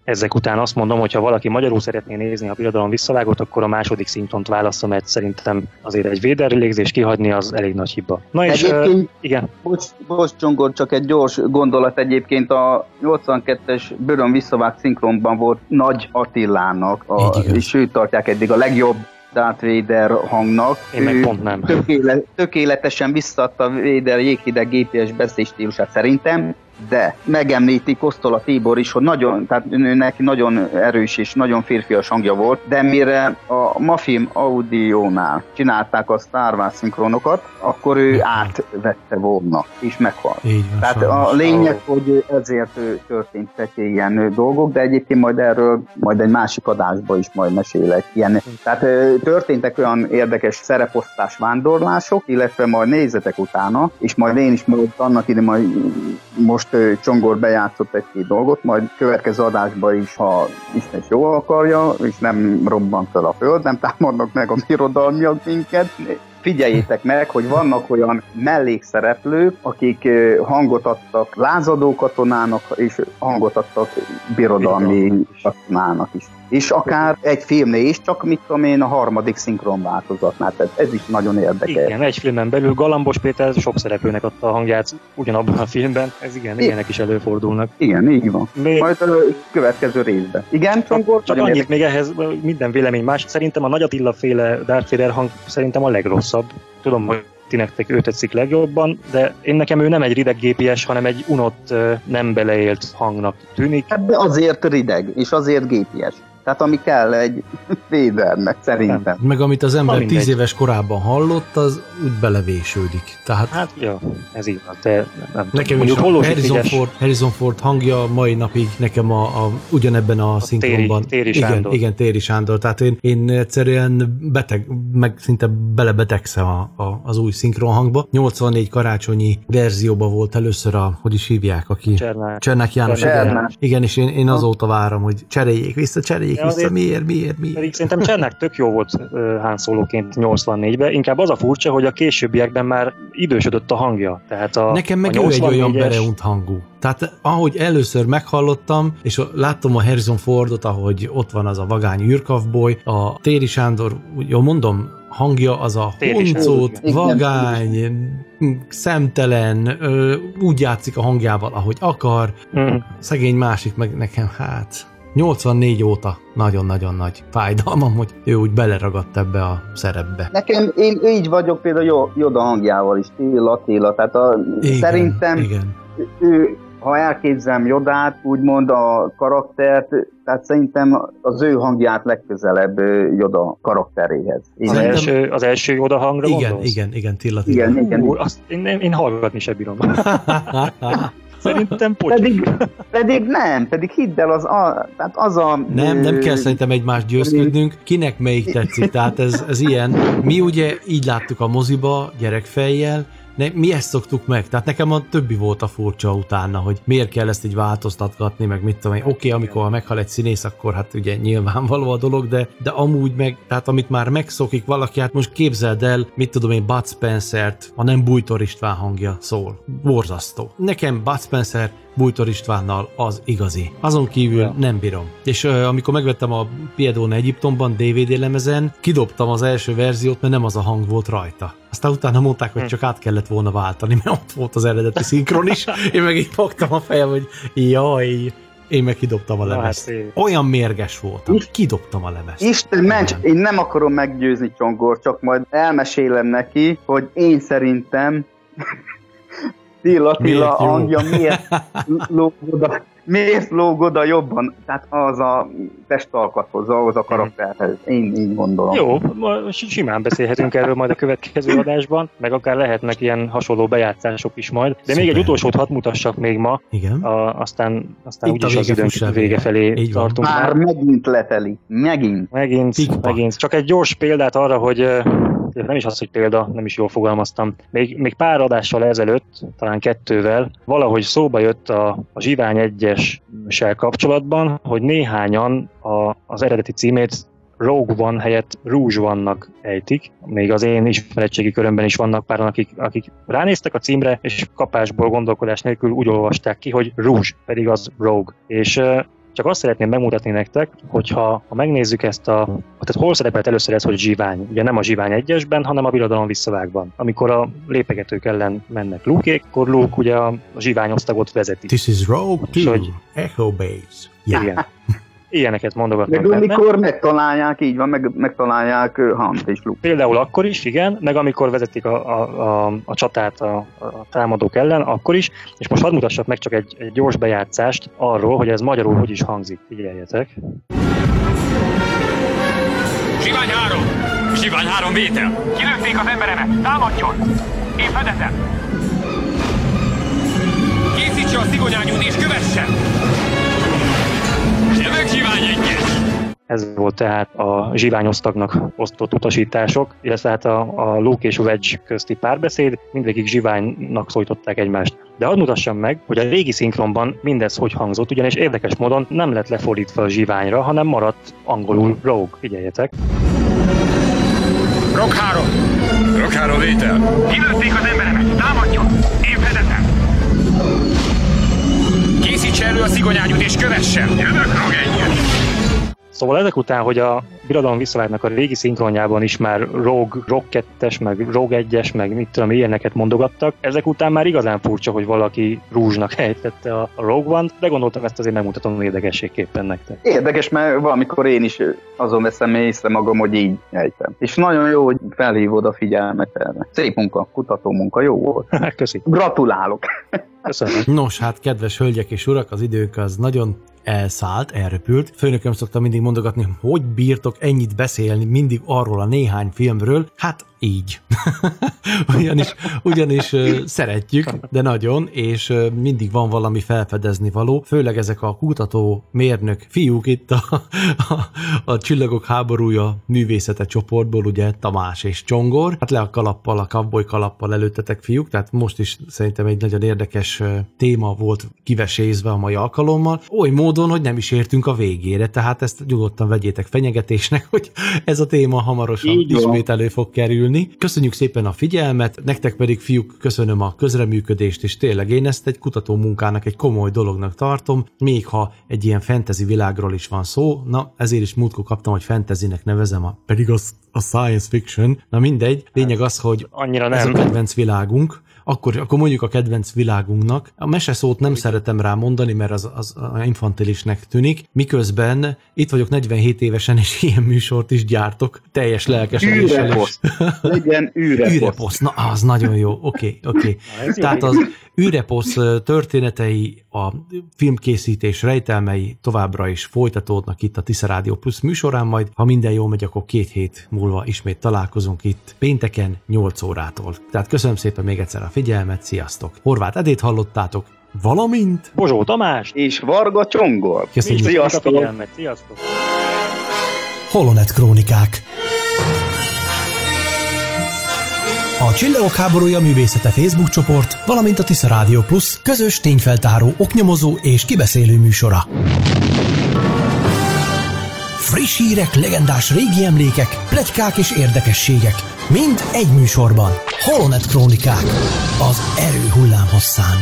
[SPEAKER 2] Ezek után azt mondom, hogy ha valaki magyarul szeretné nézni a birodalom visszavágott, akkor a második szintont válassza, mert szerintem azért egy véderlégzés kihagyni az elég nagy hiba.
[SPEAKER 3] Na és egyébként, uh, igen. Bocs, bocs Csongor, csak egy gyors gondolat egyébként a 82-es Börön visszavágt szinkronban volt Nagy Attilának, a, és őt tartják eddig a legjobb Darth Vader hangnak.
[SPEAKER 2] Én meg pont nem.
[SPEAKER 3] Tökéle, tökéletesen visszadta Vader jéghideg GPS beszélstílusát szerintem, de megemlíti Kosztola Tibor is, hogy nagyon, tehát neki nagyon erős és nagyon férfias hangja volt, de mire a Mafim Audio-nál csinálták a Star Wars szinkronokat, akkor ő átvette volna, és meghalt.
[SPEAKER 1] Így van,
[SPEAKER 3] tehát a lényeg, hogy ezért történtek ilyen dolgok, de egyébként majd erről majd egy másik adásban is majd mesélek. Ilyen, tehát történtek olyan érdekes szereposztás vándorlások, illetve majd nézzetek utána, és majd én is majd annak ide majd most Csongor bejátszott egy-két dolgot, majd következő adásban is, ha Isten is jól akarja, és nem robban fel a föld, nem támadnak meg a birodalmiak minket, figyeljétek meg, hogy vannak olyan mellékszereplők, akik hangot adtak lázadó katonának, és hangot adtak birodalmi. katonának is és akár egy filmnél is, csak mit tudom én, a harmadik szinkron változatnál. Tehát ez is nagyon érdekes.
[SPEAKER 2] Igen, egy filmen belül Galambos Péter sok szereplőnek adta a hangját ugyanabban a filmben, ez igen, igen. ilyenek is előfordulnak.
[SPEAKER 3] Igen, így van. Még... Majd a következő részben. Igen, Csongor?
[SPEAKER 2] Csak annyit érdekes. még ehhez minden vélemény más. Szerintem a Nagy Attila féle Darth Vader hang szerintem a legrosszabb. Tudom, hogy ti nektek ő tetszik legjobban, de én nekem ő nem egy rideg gépies, hanem egy unott, nem beleélt hangnak tűnik.
[SPEAKER 3] Hát de azért rideg, és azért gépies. Tehát ami kell egy védernek, szerintem.
[SPEAKER 1] Meg amit az ember tíz éves korában hallott, az úgy belevésődik. Tehát...
[SPEAKER 2] Hát, jó, ez így van, de nem
[SPEAKER 1] Nekem is a Harrison Ford, Harrison Ford hangja mai napig nekem a, a ugyanebben a, a szinkronban.
[SPEAKER 2] Téri, téri
[SPEAKER 1] igen,
[SPEAKER 2] Sándor.
[SPEAKER 1] igen, Téri Sándor. Tehát én, én egyszerűen beteg, meg szinte belebetegszem a, a, az új szinkron hangba. 84 karácsonyi verzióban volt először a, hogy is hívják, aki...
[SPEAKER 2] Csernák.
[SPEAKER 1] Csernák János.
[SPEAKER 2] Csernák.
[SPEAKER 1] Igen, igen, és én, én azóta várom, hogy cseréljék vissza, cseréljék vissza,
[SPEAKER 2] azért-
[SPEAKER 1] miért, miért, miért.
[SPEAKER 2] Pedig szerintem Csernák tök jó volt uh, Han Soloként 84-ben, inkább az a furcsa, hogy a későbbiekben már idősödött a hangja. Tehát a,
[SPEAKER 1] Nekem meg
[SPEAKER 2] a
[SPEAKER 1] ő egy olyan
[SPEAKER 2] 84-es
[SPEAKER 1] bereunt hangú. Tehát ahogy először meghallottam, és láttam a Harrison Fordot, ahogy ott van az a vagány űrkavboly, a Téri Sándor, jól mondom, hangja az a
[SPEAKER 2] Sándor.
[SPEAKER 1] vagány, szemtelen, ö, úgy játszik a hangjával, ahogy akar.
[SPEAKER 2] Mm.
[SPEAKER 1] Szegény másik meg nekem, hát 84 óta nagyon-nagyon nagy fájdalmam, hogy ő úgy beleragadt ebbe a szerepbe.
[SPEAKER 3] Nekem, én így vagyok például Jó- Joda hangjával is, Téla, Téla, tehát a,
[SPEAKER 1] Igen,
[SPEAKER 3] szerintem
[SPEAKER 1] igen.
[SPEAKER 3] ő, ha elképzelem Jodát, úgymond a karaktert, tehát szerintem az ő hangját legközelebb Joda karakteréhez.
[SPEAKER 2] Az, első, az első oda hangra
[SPEAKER 1] Igen,
[SPEAKER 2] gondolsz?
[SPEAKER 1] igen, igen, Tilla, Tilla.
[SPEAKER 3] Igen, igen.
[SPEAKER 2] Ú, azt én, én, én hallgatni se bírom. Szerintem pocsi.
[SPEAKER 3] Pedig, pedig nem, pedig hidd el, az a, tehát az a...
[SPEAKER 1] Nem, nem kell szerintem egymást győzködnünk. Kinek melyik tetszik? Tehát ez, ez ilyen. Mi ugye így láttuk a moziba gyerekfejjel, ne, mi ezt szoktuk meg. Tehát nekem a többi volt a furcsa utána, hogy miért kell ezt így változtatgatni, meg mit tudom én. Oké, okay, amikor meghal egy színész, akkor hát ugye nyilvánvaló a dolog, de, de amúgy meg, tehát amit már megszokik valaki, hát most képzeld el, mit tudom én, Bud Spencer-t, a nem Bújtor István hangja szól. Borzasztó. Nekem Bud Spencer Bújtor Istvánnal az igazi. Azon kívül ja. nem bírom. És uh, amikor megvettem a Piedone Egyiptomban DVD lemezen, kidobtam az első verziót, mert nem az a hang volt rajta. Aztán utána mondták, hogy hm. csak át kellett volna váltani, mert ott volt az eredeti szinkron is. Én meg így fogtam a fejem, hogy jaj, én meg kidobtam a lemezt. Hát Olyan mérges voltam, Ist- kidobtam a lemezt.
[SPEAKER 3] Isten ments, én nem akarom meggyőzni Csongor, csak majd elmesélem neki, hogy én szerintem Tilla Tilla hangja miért lóg oda, miért lóg oda jobban, tehát az a testalkathoz, ahhoz a karakterhez. Én így gondolom.
[SPEAKER 2] Jó, simán beszélhetünk erről majd a következő adásban, meg akár lehetnek ilyen hasonló bejátszások is majd. De Szuper. még egy utolsót hadd mutassak még ma,
[SPEAKER 1] Igen.
[SPEAKER 2] A, aztán, aztán úgyis az időnk vége felé tartunk.
[SPEAKER 3] Már megint leteli, megint.
[SPEAKER 2] Megint, Pikpa. megint. Csak egy gyors példát arra, hogy nem is az, hogy példa, nem is jól fogalmaztam. Még, még pár adással ezelőtt, talán kettővel, valahogy szóba jött a, a Zsivány egyessel kapcsolatban, hogy néhányan a, az eredeti címét Rogue One helyett Rouge vannak ejtik. Még az én ismeretségi körömben is vannak páran, akik, akik ránéztek a címre, és kapásból gondolkodás nélkül úgy olvasták ki, hogy Rouge, pedig az Rogue. És csak azt szeretném megmutatni nektek, hogyha ha megnézzük ezt a... Tehát hol szerepelt először ez, hogy zsivány? Ugye nem a zsivány egyesben, hanem a birodalom visszavágban. Amikor a lépegetők ellen mennek Luke, akkor Luke ugye a zsivány osztagot vezeti.
[SPEAKER 1] This is Rogue 2, hogy... Echo Base.
[SPEAKER 2] Yeah. Igen. Ilyeneket mondogatnak
[SPEAKER 3] Meg benne. amikor megtalálják, így van, meg, megtalálják Hunt és Luke.
[SPEAKER 2] Például akkor is, igen, meg amikor vezetik a, a, a, a csatát a, a támadók ellen, akkor is, és most hadd mutassak meg csak egy, egy gyors bejátszást arról, hogy ez magyarul hogy is hangzik. Figyeljetek.
[SPEAKER 18] Sivány 3! Sivány 3 vétel! Kilőtték az emberemet! Támadjon! Én fedetem! Készítse a szigonyányút és kövessen!
[SPEAKER 2] Ez volt tehát a zsiványosztagnak osztott utasítások, illetve hát a, a Luke és Wedge közti párbeszéd, mindegyik zsiványnak szólították egymást. De hadd mutassam meg, hogy a régi szinkronban mindez hogy hangzott, ugyanis érdekes módon nem lett lefordítva a zsiványra, hanem maradt angolul Rogue. Figyeljetek!
[SPEAKER 18] Rogue 3! Rogue 3 vétel! Kilőtték az emberemet! Támadjon! Elő a szigonyányút és kövessen! Jövök, 1
[SPEAKER 2] Szóval ezek után, hogy a Birodalom visszavágnak a régi szinkronjában is már Rogue, Rogue 2-es, meg Rogue 1-es, meg mit tudom, ilyeneket mondogattak, ezek után már igazán furcsa, hogy valaki rúzsnak helytette a Rogue One-t, de gondoltam ezt azért megmutatom érdekességképpen nektek.
[SPEAKER 3] Érdekes, mert valamikor én is azon veszem észre magam, hogy így ejtem. És nagyon jó, hogy felhívod a figyelmet erre. Szép munka, kutató munka, jó volt.
[SPEAKER 2] Köszönöm.
[SPEAKER 3] Gratulálok.
[SPEAKER 2] Köszönöm.
[SPEAKER 1] Nos, hát kedves hölgyek és urak, az idők az nagyon elszállt, elrepült. Főnököm szokta mindig mondogatni, hogy bírtok ennyit beszélni mindig arról a néhány filmről. Hát így. ugyanis ugyanis szeretjük, de nagyon, és mindig van valami felfedezni való, főleg ezek a kutató mérnök fiúk itt a, a, a Csillagok háborúja művészete csoportból, ugye Tamás és Csongor, hát le a kalappal, a cowboy kalappal előttetek fiúk, tehát most is szerintem egy nagyon érdekes téma volt kivesézve a mai alkalommal, oly módon, hogy nem is értünk a végére, tehát ezt nyugodtan vegyétek fenyegetésnek, hogy ez a téma hamarosan ismét elő fog kerülni, kerülni. Köszönjük szépen a figyelmet, nektek pedig fiúk köszönöm a közreműködést, és tényleg én ezt egy kutató munkának, egy komoly dolognak tartom, még ha egy ilyen fantasy világról is van szó, na ezért is múltkor kaptam, hogy fantasynek nevezem, a, pedig az a science fiction, na mindegy, lényeg az, hogy
[SPEAKER 2] Annyira nem.
[SPEAKER 1] ez a kedvenc világunk, akkor, akkor mondjuk a kedvenc világunknak. A meseszót nem szeretem rá mondani, mert az, az infantilisnek tűnik, miközben itt vagyok 47 évesen, és ilyen műsort is gyártok, teljes lelkesedéssel.
[SPEAKER 3] Űreposzt. Legyen űreposzt.
[SPEAKER 1] űreposzt. Na, az nagyon jó. Oké, okay, oké. Okay. Tehát az űreposzt történetei, a filmkészítés rejtelmei továbbra is folytatódnak itt a Tisza Rádió Plus műsorán, majd ha minden jól megy, akkor két hét múlva ismét találkozunk itt pénteken 8 órától. Tehát köszönöm szépen még egyszer a figyelmet, sziasztok! Horváth Edét hallottátok, valamint
[SPEAKER 2] Bozsó Tamás
[SPEAKER 3] és Varga Csongor.
[SPEAKER 1] Köszönjük.
[SPEAKER 2] Sziasztok! A figyelmet. Sziasztok!
[SPEAKER 8] Holonet Krónikák A Csillagok háborúja művészete Facebook csoport, valamint a Tisza Rádió Plus közös tényfeltáró, oknyomozó és kibeszélő műsora. Friss hírek, legendás régi emlékek, pletykák és érdekességek. Mind egy műsorban. Holonet Krónikák. Az erő hullám hosszán.